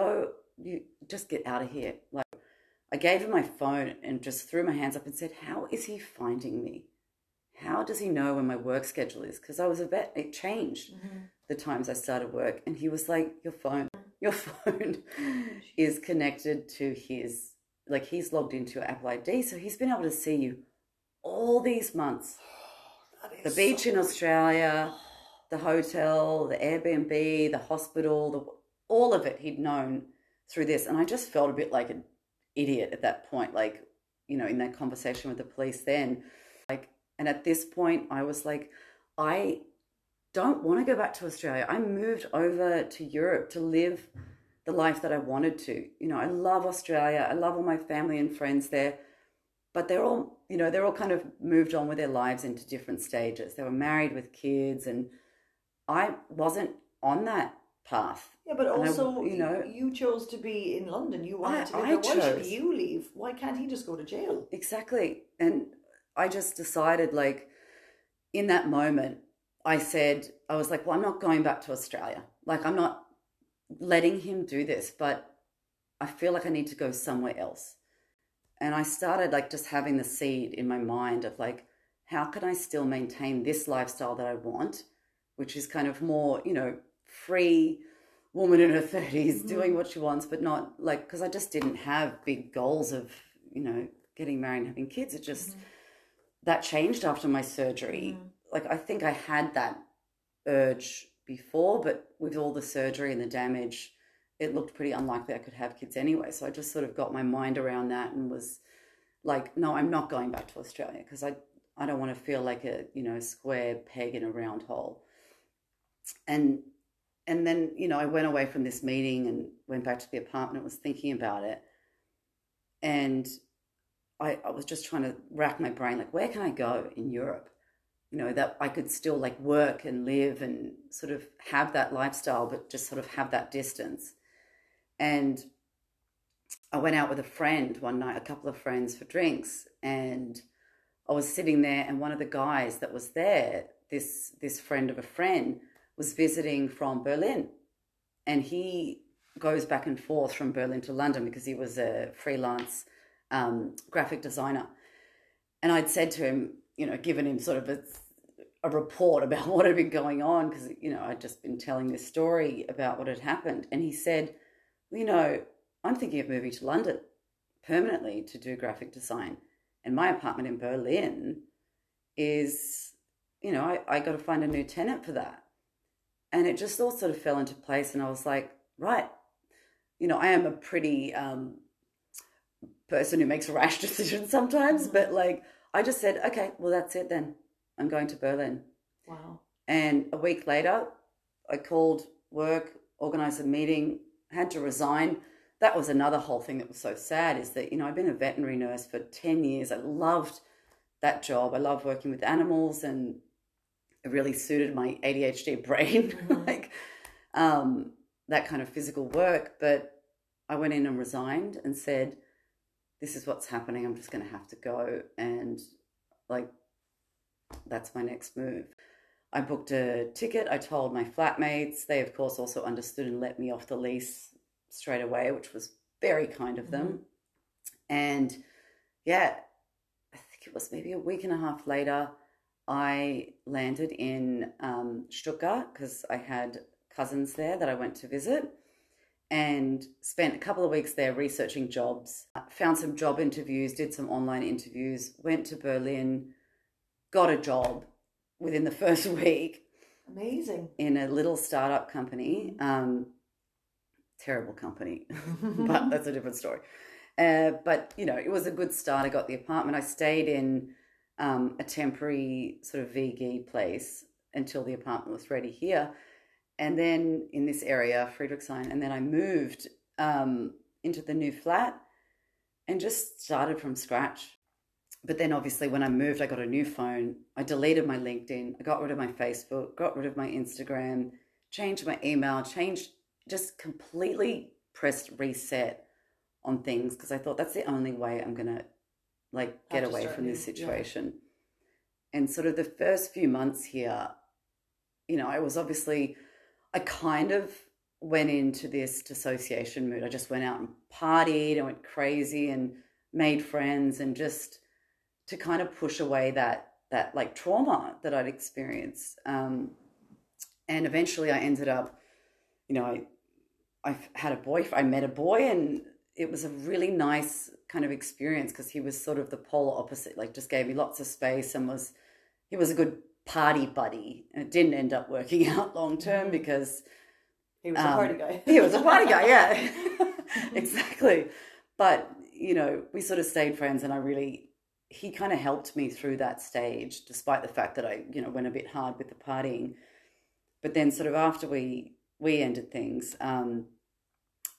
go, you just get out of here." Like, I gave him my phone and just threw my hands up and said, "How is he finding me? How does he know when my work schedule is?" Because I was a vet, it changed the times I started work, and he was like, "Your phone, [laughs] your phone is connected to his." Like he's logged into your Apple ID, so he's been able to see you all these months [sighs] the beach so- in Australia, [gasps] the hotel, the Airbnb, the hospital, the, all of it he'd known through this. And I just felt a bit like an idiot at that point, like, you know, in that conversation with the police then. Like, and at this point, I was like, I don't want to go back to Australia. I moved over to Europe to live the life that I wanted to. You know, I love Australia. I love all my family and friends there but they're all you know they're all kind of moved on with their lives into different stages they were married with kids and i wasn't on that path Yeah, but And I- also, you you know- you chose to be in London. You wanted I- to be there. Why should you leave? Why can't he just go to jail? exactly and i just decided like in that moment i said i was like well i'm not going back to australia like i'm not letting him do this but i feel like i need to go somewhere else and i started like just having the seed in my mind of like how can i still maintain this lifestyle that i want which is kind of more you know free woman in her 30s Mhm. doing what she wants but not like because i just didn't have big goals of you know getting married and having kids. It just that changed after my surgery. Mhm. like i think i had that urge before but with all the surgery and the damage it looked pretty unlikely i could have kids anyway. So i just sort of got my mind around that and was like no i'm not going back to australia because i i don't want to feel like a you know square peg in a round hole. And and then you know i went away from this meeting and went back to the apartment was thinking about it. And I, I was just trying to rack my brain like where can i go in europe? You know that i could still like work and live and sort of have that lifestyle but just sort of have that distance. And i went out with a friend one night a couple of friends for drinks and i was sitting there and one of the guys that was there this this friend of a friend was visiting from berlin. And he goes back and forth from berlin to london because he was a freelance um, graphic designer. And i'd said to him you know given him sort of a, a report about [laughs] what had been going on because you know i'd just been telling this story about what had happened. And he said you know i'm thinking of moving to london permanently to do graphic design. And my apartment in berlin is you know i, I got to find a new tenant for that and it just all sort of fell into place and i was like right you know i am a pretty um, person who makes [laughs] rash decisions sometimes Mhm. but like i just said okay well that's it then. I'm going to berlin Wow. and a week later i called work organized a meeting had to resign. That was another whole thing that was so sad is that you know i've been a veterinary nurse for 10 years. I loved that job. I love working with animals and it really suited my adhd [laughs] brain Mhm. like um, that kind of physical work but i went in and resigned and said this is what's happening. I'm just going to have to go and like that's my next move. I booked a ticket. I told my flatmates. They of course also understood and let me off the lease straight away which was very kind of them. And yeah i think it was maybe a week and a half later i landed in um, stuttgart because i had cousins there that i went to visit and spent a couple of weeks there researching jobs. Found some job interviews, did some online interviews, went to Berlin, got a job within the [laughs] first week Amazing. in a little startup company. Um, terrible company, [laughs] but [laughs] that's a different story. Uh, but you know, it was a good start. I got the apartment. I stayed in um, a temporary sort of WG place until the apartment was ready here, and then in this area, Friedrichshain, and then I moved um, into the new flat and just started from scratch. but then obviously when I moved, I got a new phone. I deleted my LinkedIn. I got rid of my Facebook, got rid of my Instagram, changed my email, changed, just completely pressed reset on things because I thought that's the only way I'm going to like get away from this new, yeah. situation. And sort of the first few months here, you know, I was obviously, I kind of went into this dissociation mood. I just went out and partied, I went crazy and made friends and just to kind of push away that that like trauma that I'd experienced. Um, and eventually I ended up, you know, I I had a boyfriend. I met a boy, and it was a really nice kind of experience because he was sort of the polar opposite. Like, just gave me lots of space and was he was a good party buddy. And it didn't end up working [laughs] out long term Mhm. because He was a um, party guy. [laughs] he was a party guy, yeah, [laughs] exactly. But you know, we sort of stayed friends, and I really he kind of helped me through that stage, despite the fact that I you know went a bit hard with the partying. But then, sort of after we we ended things, um,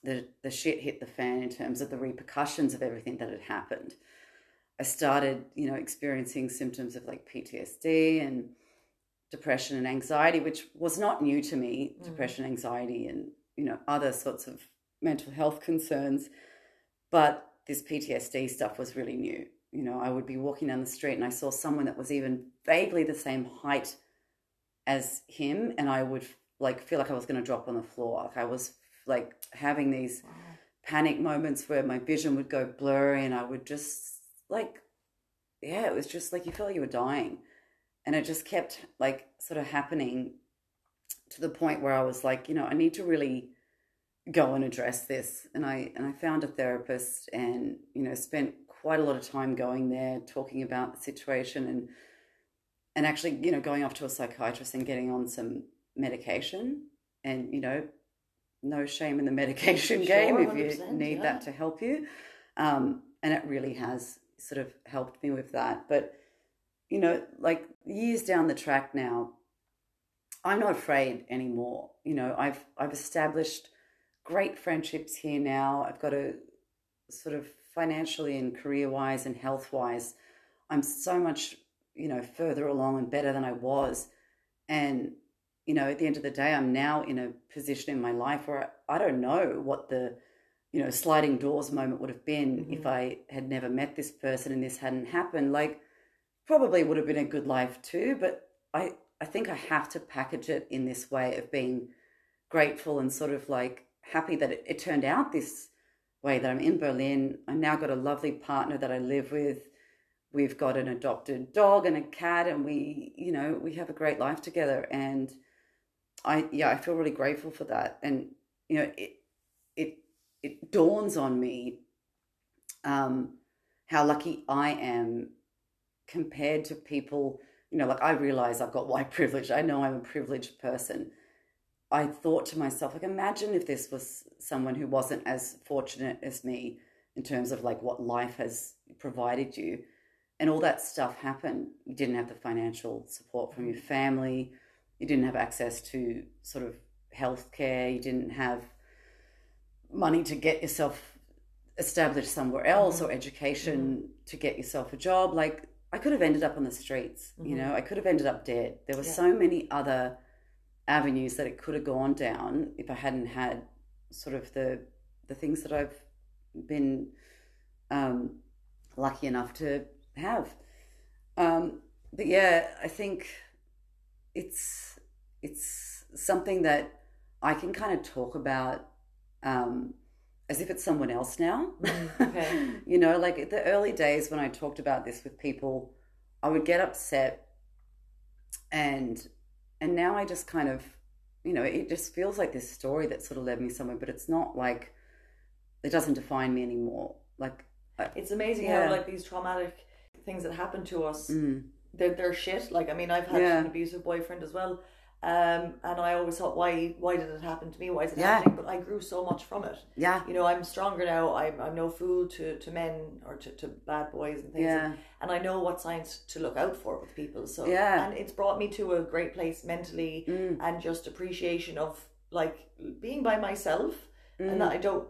the the shit hit the fan in terms of the repercussions of everything that had happened. I started, you know, experiencing symptoms of like PTSD and depression and anxiety, which was not new to me. Mm. Depression, anxiety, and you know other sorts of mental health concerns, but this PTSD stuff was really new. You know, I would be walking down the street and I saw someone that was even vaguely the same height as him, and I would like feel like I was going to drop on the floor. Like I was like having these panic moments where my vision would go blurry and I would just like, yeah, it was just like you felt like you were dying. And it just kept like sort of happening to the point where I was like, you know, I need to really go and address this. And I and I found a therapist and, you know, spent quite a lot of time going there talking about the situation and and actually, you know, going off to a psychiatrist and getting on some medication and, you know, no shame in the [laughs] medication Sure, game if you need yeah. that to help you. Um, and it really has sort of helped me with that. But, you know, like years down the track now, I'm not afraid anymore. You know, I've I've established great friendships here now. I've got a sort of financially and career wise and health wise, I'm so much, you know, further along and better than I was. And, you know, at the end of the day, I'm now in a position in my life where I don't know what the, you know, sliding doors moment would have been Mhm. if I had never met this person and this hadn't happened. Like, probably would have been a good life too, but I, I think I have to package it in this way of being grateful and sort of like happy that it, it turned out this way that I'm in Berlin. I now got a lovely partner that I live with. We've got an adopted dog and a cat, and we, you know, we have a great life together. And I, yeah, I feel really grateful for that. And you know, it, it, it dawns on me um, how lucky I am compared to people. You know, like I realize I've got [laughs] white privilege. I know I'm a privileged person. I thought to myself, like, imagine if this was someone who wasn't as fortunate as me in terms of like what life has provided you. And all that stuff happened. You didn't have the financial support from your family. You didn't have access to sort of health care. You didn't have money to get yourself established somewhere else or education to get yourself a job. Like, I could have ended up on the streets, you Mhm. know, I could have ended up dead. There were Yeah. so many other avenues that it could have gone down if I hadn't had sort of the the things that I've been um, lucky enough to have. Um, but yeah, I think it's it's something that I can kind of talk about um, as if it's someone else now. Mm, okay. [laughs] you know, like the early days when I talked about this with people, I would get upset and and now I just kind of you know, it just feels like this story that sort of led me somewhere, but it's not like it doesn't define me anymore. Like, It's amazing Yeah. how like these traumatic things that happen to us, mm, they're they're shit. Like I mean, I've had Yeah. an abusive boyfriend as well, um, and I always thought, why why did it happen to me? Why is it Yeah. happening? But I grew so much from it. yeah, You know, I'm stronger now. I'm I'm no fool to, to men or to, to bad boys and things. yeah, And I know what signs to look out for with people. So Yeah. and it's brought me to a great place mentally mm, and just appreciation of like being by myself mm, and that I don't,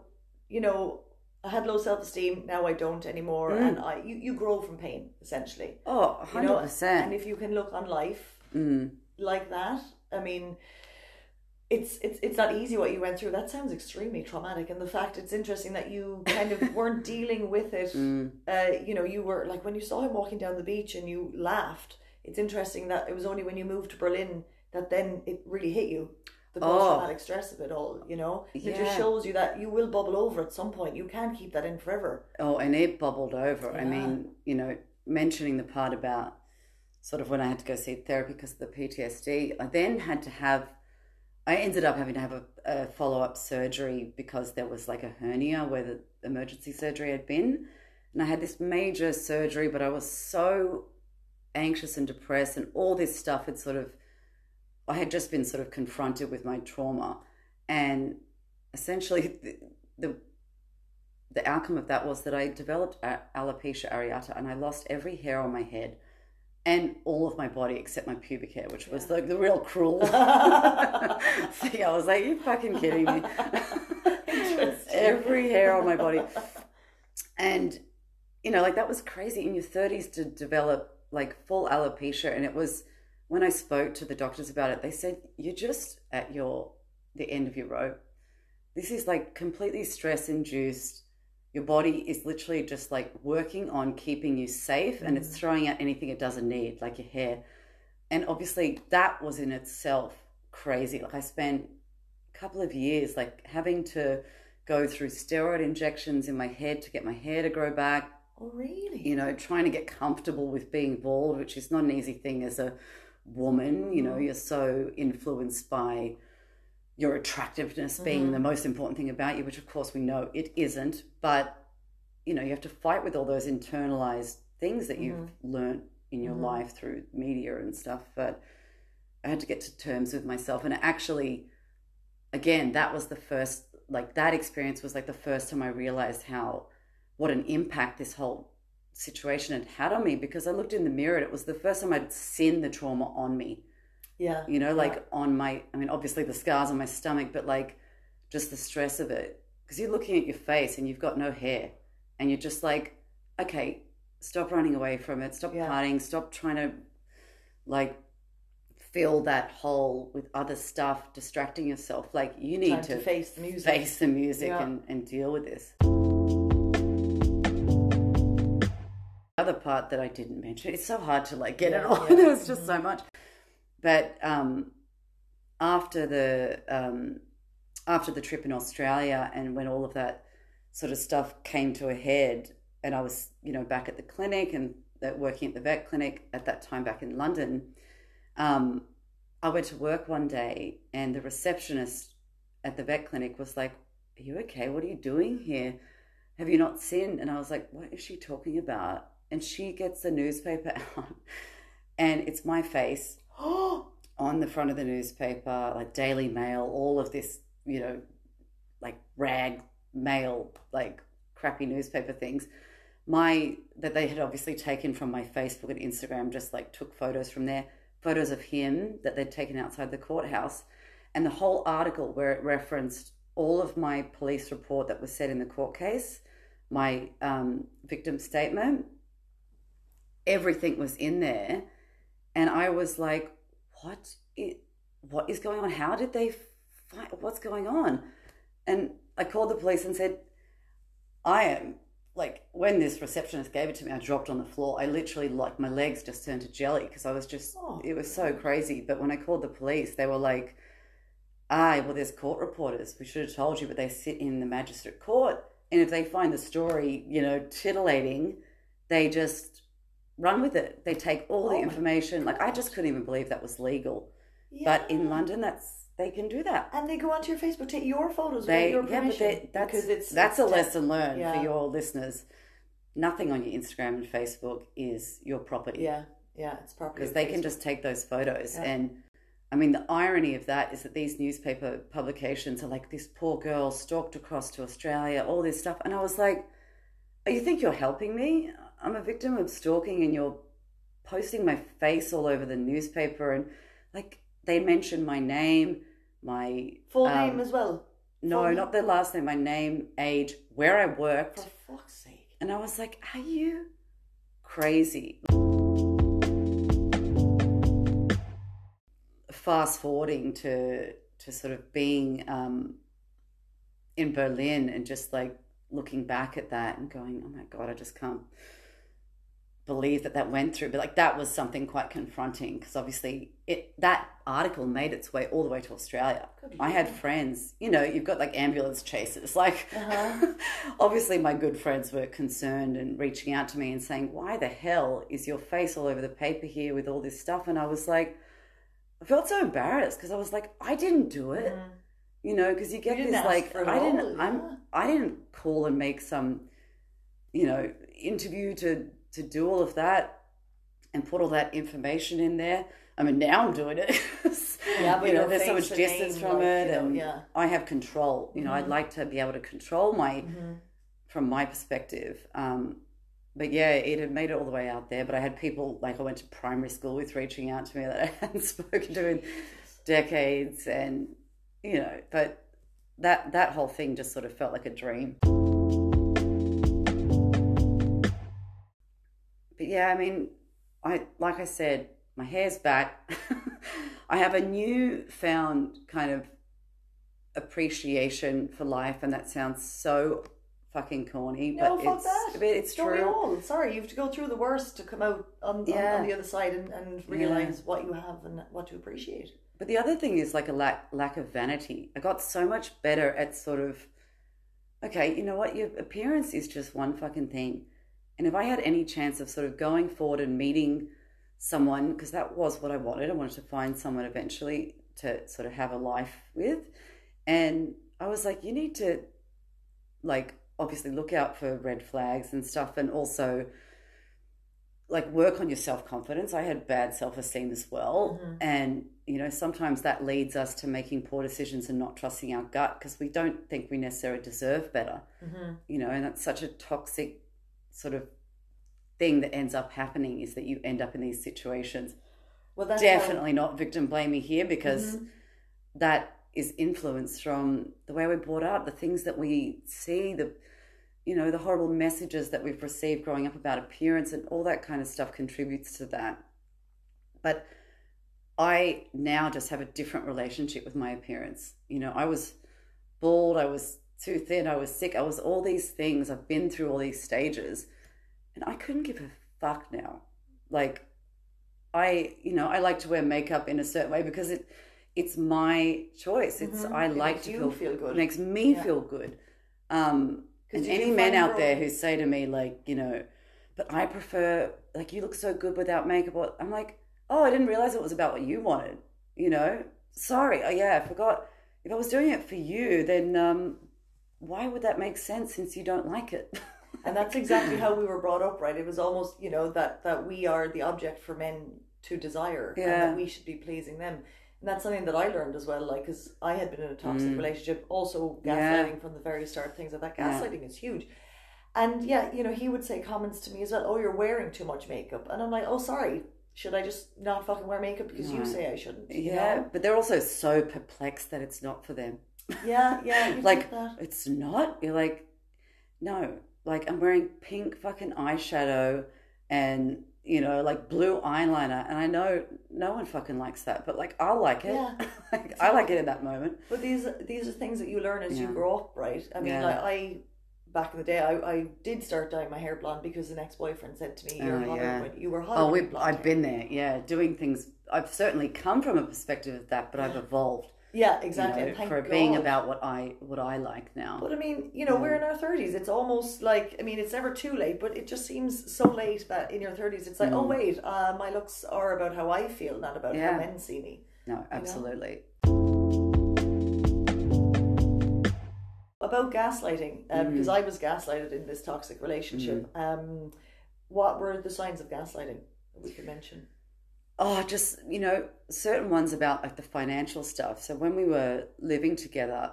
you know, I had low self esteem. Now I don't anymore, Mm. and I you, you grow from pain essentially. Oh, You know, 100%. And if you can look on life mm. like that, I mean, it's it's it's not easy what you went through. That sounds extremely traumatic, and the fact it's interesting that you kind of weren't [laughs] dealing with it. Mm. Uh, you know, you were like when you saw him walking down the beach and you laughed. It's interesting that it was only when you moved to Berlin that then it really hit you. The Oh. post-traumatic stress of it all, you know, it just shows you that you will bubble over at some point. You can't keep that in forever. Oh, and it bubbled over. I mean, you know, mentioning the part about sort of when I had to go see therapy because of the PTSD, I then had to have, I ended up having to have a, a follow up surgery because there was like a hernia where the emergency surgery had been. And I had this major surgery, but I was so anxious and depressed, and all this stuff had sort of, I had just been sort of confronted with my trauma. And essentially, [laughs] the, the the outcome of that was that I developed alopecia areata and I lost every hair on my head and all of my body except my pubic hair, which was like the real cruel. [laughs] See, I was like, you fucking kidding me? [laughs] Every hair on my body. And, you know, like that was crazy in your 30s to develop like full alopecia. And it was when I spoke to the doctors about it, they said, you're just at your, the end of your rope. This is like completely stress induced. Your body is literally just like working on keeping you safe and it's mm. throwing out anything it doesn't need, like your hair. And obviously, that was in itself crazy. Like, I spent a couple of years like having to go through steroid injections in my head to get my hair to grow back, Oh, really? you know, trying to get comfortable with being bald, which is not an easy thing as a woman. You know, mm-hmm. you're so influenced by your attractiveness being mm-hmm. the most important thing about you, which of course we know it isn't. But, you know, you have to fight with all those internalized things that you've mm-hmm. learned in your life through media and stuff. But I had to get to terms with myself. And actually, again, that was the first, like, that experience was like the first time I realized how, what an impact this whole situation had had on me because I looked in the mirror and it was the first time I'd seen the trauma on me Yeah. you know, like on my, I mean, obviously the scars on my stomach, but like just the stress of it. Because you're looking at your face and you've got no hair, and you're just like, okay, stop running away from it, stop Yeah. partying, stop trying to like fill that hole with other stuff, distracting yourself. Like, you need to, to face the music. face the music Yeah. and, and deal with this. Other part that I didn't mention, it's so hard to like get it Yeah, all. [laughs] yeah. Mm-hmm. There was just so much. But um, after the um, after the trip in Australia, and when all of that sort of stuff came to a head, and I was you know back at the clinic and working at the vet clinic at that time back in London, um, I went to work one day, and the receptionist at the vet clinic was like, "Are you okay? What are you doing here? Have you not seen?" And I was like, "What is she talking about?" And she gets the newspaper [laughs] out, and it's my face [gasps] on the front of the newspaper, like Daily Mail, all of this, you know, like rag mail, like crappy newspaper things. My that they had obviously taken from my Facebook and Instagram, just like took photos from there, photos of him that they'd taken outside the courthouse, and the whole article where it referenced all of my police report that was said in the court case, my um, victim statement, everything was in there and I was like, "What? What is going on? How did they find? What's going on?" And I called the police and said, "I am like when this receptionist gave it to me, I dropped on the floor. I literally like my legs just turned to jelly because I was just Oh. it was so crazy." But when I called the police, they were like, "Ah, well, there's court reporters. We should have told you, but they sit in the magistrate court, and if they find the story, you know, titillating, they just." Run with it. They take all Oh the my information. Like I just couldn't even believe that was legal. But in London, that's they can do that. and they go onto your Facebook, take your photos They your yeah, but they, that's because it's that's a it's- lesson learned Yeah. for your listeners. Nothing on your Instagram and Facebook is your property Yeah, yeah, it's property because they can just take those photos Yeah. and. I mean, the irony of that is that these newspaper publications are like, this poor girl stalked across to Australia, all this stuff. And I was like, "Oh, you think you're helping me? I'm a victim of stalking and you're posting my face all over the newspaper. And like, they mentioned my name, my full um, name as well. no, Full- not their last name, my name, age, where I worked. For fuck's sake. And I was like, are you crazy? Fast forwarding to to sort of being um, in Berlin and just like looking back at that and going, oh my god, I just can't believe that that went through. But like that was something quite confronting because obviously it that article made its way all the way to Australia. Good I had friends, you know, you've got like ambulance chasers. [laughs] Like, Uh-huh. [laughs] obviously, my good friends were concerned and reaching out to me and saying, Why the hell is your face all over the paper here with all this stuff? And I was like, I felt so embarrassed because I was like, I didn't do it. Mm. You know, because you get didn't this like, I didn't, all, I'm, yeah. I didn't call and make some, you know, interview to to do all of that and put all that information in there. I mean, now I'm doing it. [laughs] Yeah, but you know, there's so much distance from like, it, and yeah. I have control. You know, I'd Mhm. like to be able to control my Mm-hmm. from my perspective. Um, but yeah, it had made it all the way out there. But I had people like I went to primary school with reaching out to me that I [laughs] hadn't spoken to in decades, and you know, but that that whole thing just sort of felt like a dream. But yeah, I mean, I like I said, my hair's back. [laughs] I have a new found kind of appreciation for life, and that sounds so fucking corny, No, but fuck it's that. but it's Don't we true. all? Sorry, you have to go through the worst to come out on, on, Yeah. on the other side and, and realize what you have and what to appreciate. But the other thing is like a lack lack of vanity. I got so much better at sort of okay, you know what, your appearance is just one fucking thing. And if I had any chance of sort of going forward and meeting someone, because that was what I wanted, I wanted to find someone eventually to sort of have a life with. And I was like, you need to like obviously look out for red flags and stuff and also like work on your self-confidence i had bad self-esteem as well Mhm. and you know sometimes that leads us to making poor decisions and not trusting our gut because we don't think we necessarily deserve better Mm-hmm. you know and that's such a toxic sort of thing that ends up happening is that you end up in these situations Well, how- definitely not victim blaming here because Mhm. that is influenced from the way we're brought up, the things that we see, the you know, the horrible messages that we've received growing up about appearance and all that kind of stuff contributes to that. But I now just have a different relationship with my appearance. You know, I was bald, I was too thin, I was sick, I was all these things. I've been through all these stages and I couldn't give a fuck now. Like I, you know, I like to wear makeup in a certain way because it it's my choice. It's Mhm. I It like to feel, feel good. It makes me Yeah. feel good. Um and any men out there who say to me like, you know, but I prefer like you look so good without makeup. Or, I'm like, oh, I didn't realize it was about what you wanted. You know, sorry. Oh yeah, I forgot. If I was doing it for you, then um, why would that make sense since you don't like it? [laughs] and that's exactly how we were brought up, right? It was almost, you know, that that we are the object for men to desire, and that we should be pleasing them. And that's something that I learned as well, like, because I had been in a toxic Mm. relationship, also Yeah. gaslighting from the very start. Things like that. Yeah. Gaslighting is huge. And yeah, you know, he would say comments to me as well. Oh, you're wearing too much makeup, and I'm like, oh, sorry. Should I just not fucking wear makeup because you say I shouldn't? yeah, know? but they're also so perplexed that it's not for them. Yeah, yeah. like it's not. You're like, no. Like I'm wearing pink fucking eyeshadow and you know like blue eyeliner, and I know no one fucking likes that, but like I'll like it. Yeah, [laughs] like, I like it in that moment. But these these are things that you learn as you grow up, right? I mean, Yeah. like I back in the day, I, I did start dyeing my hair blonde because an ex boyfriend said to me, "You're Oh, yeah. when you were hotter." Oh, we, I've hair." been there. Yeah, doing things. I've certainly come from a perspective of that, but I've evolved. Yeah, you exactly. know, and thank for God. being about what I what I like now. But I mean, you know, we're in our thirties. It's almost like I mean, it's never too late, but it just seems so late that in your thirties, it's like, oh Mm. wait, uh, my looks are about how I feel, not about Yeah. how men see me. No, absolutely. About gaslighting, uh, Mm. because I was gaslighted in this toxic relationship. Um, what were the signs of gaslighting that we could mention? Oh, just you know, certain ones about like the financial stuff. So when we were living together,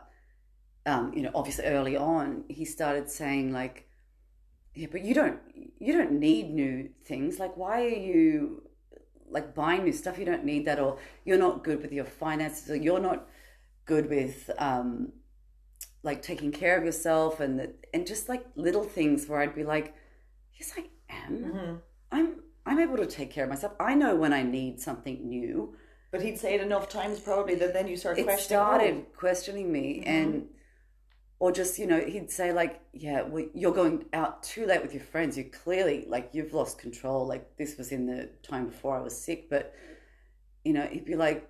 um, you know, obviously early on, he started saying like, "Yeah, but you don't, you don't need new things. Like, why are you like buying new stuff? You don't need that, or you're not good with your finances, or you're not good with, um, like taking care of yourself and the, and just like little things where I'd be like, yes, I am. Mm-hmm. I'm I'm able to take care of myself. I know when I need something new. But he'd say it enough times probably that then you start It questioning. started oh, questioning me Mhm. and or just you know he'd say like yeah well, you're going out too late with your friends you clearly like you've lost control like this was in the time before i was sick but you know he'd be like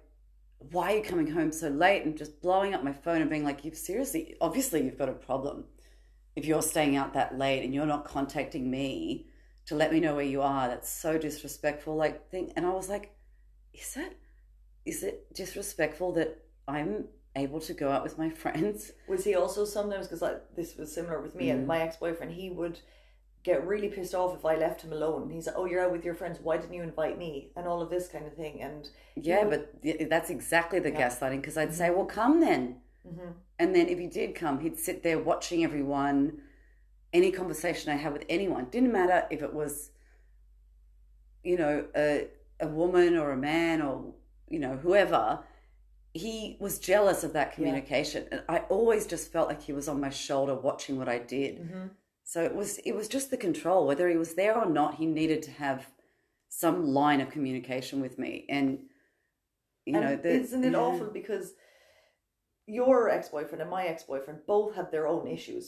why are you coming home so late and just blowing up my phone and being like you've seriously obviously you've got a problem if you're staying out that late and you're not contacting me to let me know where you are that's so disrespectful like thing and i was like is it is it disrespectful that i'm able to go out with my [laughs] friends Was he also sometimes because like this was similar with me and Mm. my ex boyfriend? He would get really pissed off if I left him alone. He's like, "Oh, you're out with your friends. Why didn't you invite me?" And all of this kind of thing. And yeah would- but that's exactly the Yeah. gaslighting because i'd say well come then Mhm. and then if he did come he'd sit there watching everyone any conversation i had with anyone. Didn't matter if it was you know a, a woman or a man or you know whoever he was jealous of that communication. And i always just felt like he was on my shoulder watching what i did. Mhm. so it was it was just the control whether he was there or not he needed to have some line of communication with me. And you and know the, isn't it yeah. awful because your ex boyfriend and my ex boyfriend both had their own issues,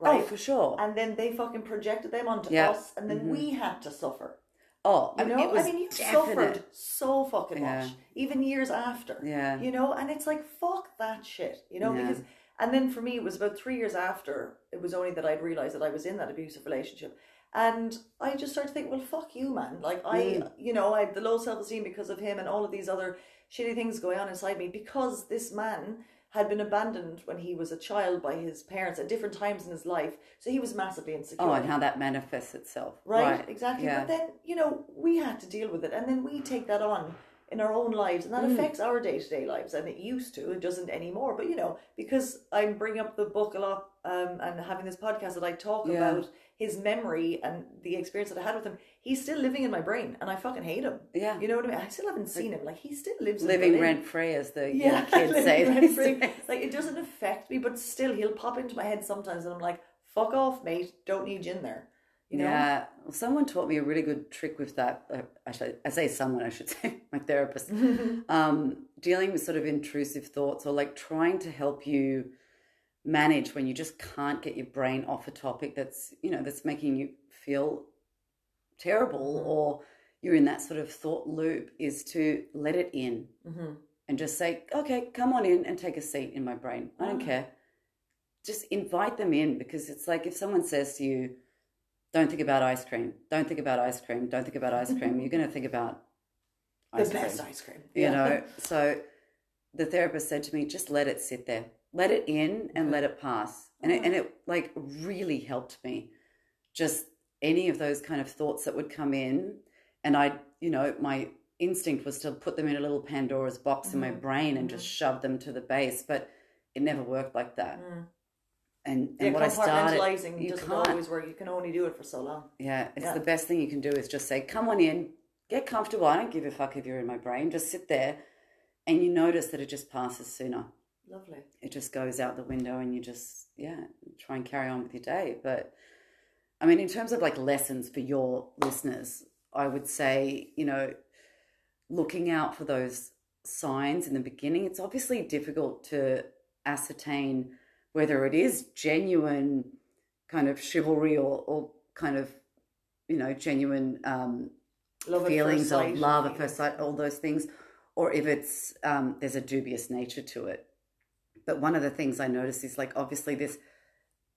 right? oh for sure and then they fucking projected them onto Yeah. us, and then Mhm. we had to suffer. oh You I mean, know, I mean, you definite. suffered so fucking Yeah. much, even years after. yeah you know and it's like fuck that shit you know Yeah. because and then for me it was about three years after it was only that i'd realized that i was in that abusive relationship and i just started to think well fuck you man like i Mm. you know i had the low self-esteem because of him and all of these other shitty things going on inside me because this man had been abandoned when he was a child by his parents at different times in his life so he was massively insecure Oh, and how that manifests itself. Right, exactly. Yeah. But then, you know, we had to deal with it and then we take that on in our own lives and that Mm. affects our day to day lives. And it used to, it doesn't anymore. But, you know, because I'm bringing up the book a lot um, and having this podcast that I talk Yeah. about his memory and the experience that I had with him, he's still living in my brain and I fucking hate him. Yeah. You know what I mean? I still haven't seen him. Like, he still lives Living rent free, as the Yeah, [laughs] kids living say. Like it doesn't affect me, but still, he'll pop into my head sometimes, and I'm like, "Fuck off, mate! Don't need you in there." You know? Yeah. Well, someone taught me a really good trick with that. Uh, actually, I say someone, I should [laughs] say, my therapist. [laughs] um, dealing with sort of intrusive thoughts or like trying to help you manage when you just can't get your brain off a topic that's, you know, that's making you feel terrible Mhm. or you're in that sort of thought loop is to let it in hmm and just say, okay, come on in and take a seat in my brain. I don't Ah. care. Just invite them in because it's like if someone says to you, don't think about ice cream, don't think about ice cream, don't think about ice cream, you're going to think about The ice best cream. ice cream. You know, so the therapist said to me, just let it sit there, let it in and let it pass. And it, and it like really helped me. Just any of those kind of thoughts that would come in. And I, you know, my instinct was to put them in a little Pandora's box in my Mhm. brain and just shove them to the base, but it never worked like that. Mm. And, and Yeah, what I started, compartmentalizing you doesn't can't. always work. You can only do it for so long. Yeah, it's Yeah. the best thing you can do is just say, come on in, get comfortable. I don't give a fuck if you're in my brain. Just sit there and you notice that it just passes sooner. Lovely. It just goes out the window and you just, yeah, try and carry on with your day. But I mean, in terms of like lessons for your listeners, I would say, you know, looking out for those signs in the beginning, it's obviously difficult to ascertain whether it is genuine kind of chivalry or, or kind of, you know, genuine um, Love feelings of love at first sight, all those things, or if it's um, there's a dubious nature to it. But one of the things I noticed is like obviously this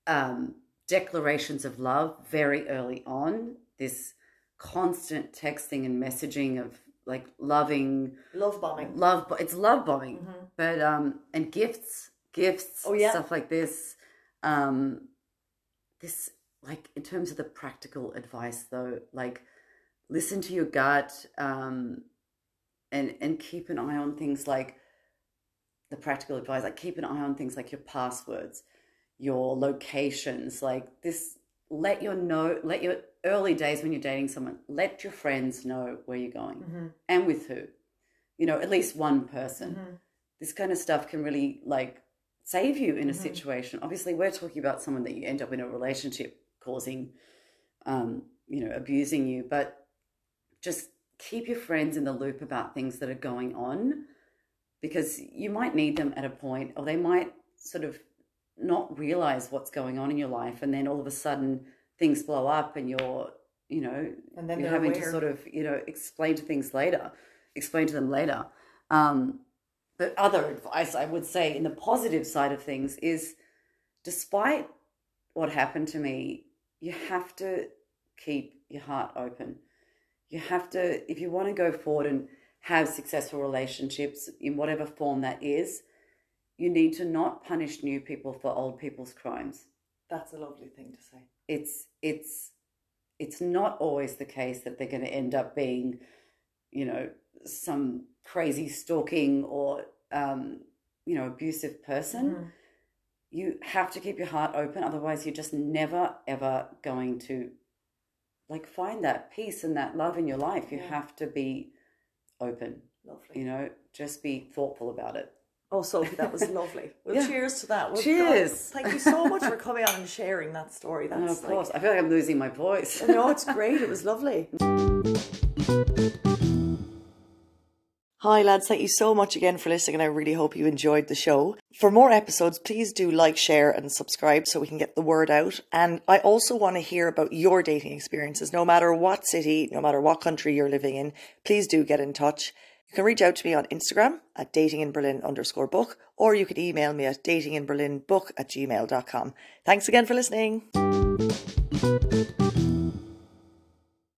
um, declarations of love very early on, this constant texting and messaging of like loving Love bombing. love, but it's love bombing, Mhm. but um, and gifts, gifts, Oh, yeah. stuff like this. Um, this like in terms of the practical advice though, like listen to your gut, um, and and keep an eye on things like the practical advice, like keep an eye on things like your passwords, your locations, like this. Let your know, let your early days when you're dating someone, let your friends know where you're going Mhm. and with who. You know, at least one person Mhm. this kind of stuff can really like save you in a situation. Obviously, we're talking about someone that you end up in a relationship causing, um, you know, abusing you, but just keep your friends in the loop about things that are going on because you might need them at a point or they might sort of not realize what's going on in your life and then all of a sudden things blow up and you're you know And then you're having aware. to sort of you know explain to things later explain to them later um, but other advice i would say in the positive side of things is despite what happened to me you have to keep your heart open you have to if you want to go forward and have successful relationships in whatever form that is you need to not punish new people for old people's crimes That's a lovely thing to say. it's it's it's not always the case that they're going to end up being you know some crazy stalking or um, you know abusive person Mhm. you have to keep your heart open otherwise you're just never ever going to like find that peace and that love in your life you Yeah. have to be open Lovely. you know just be thoughtful about it Oh, Sophie, that was [laughs] lovely. Well, Yeah. cheers to that. Well, Cheers. God, thank you so much for [laughs] coming on and sharing that story. That's and of like- course i feel like i'm losing my voice no, it's [laughs] great. It was lovely. Hi, lads. Thank you so much again for listening, and I really hope you enjoyed the show. For more episodes, please do like, share, and subscribe so we can get the word out. And I also want to hear about your dating experiences, no matter what city, no matter what country you're living in. Please do get in touch. You can reach out to me on Instagram at datinginberlin underscore book, or you can email me at datinginberlinbook at gmail.com. Thanks again for listening.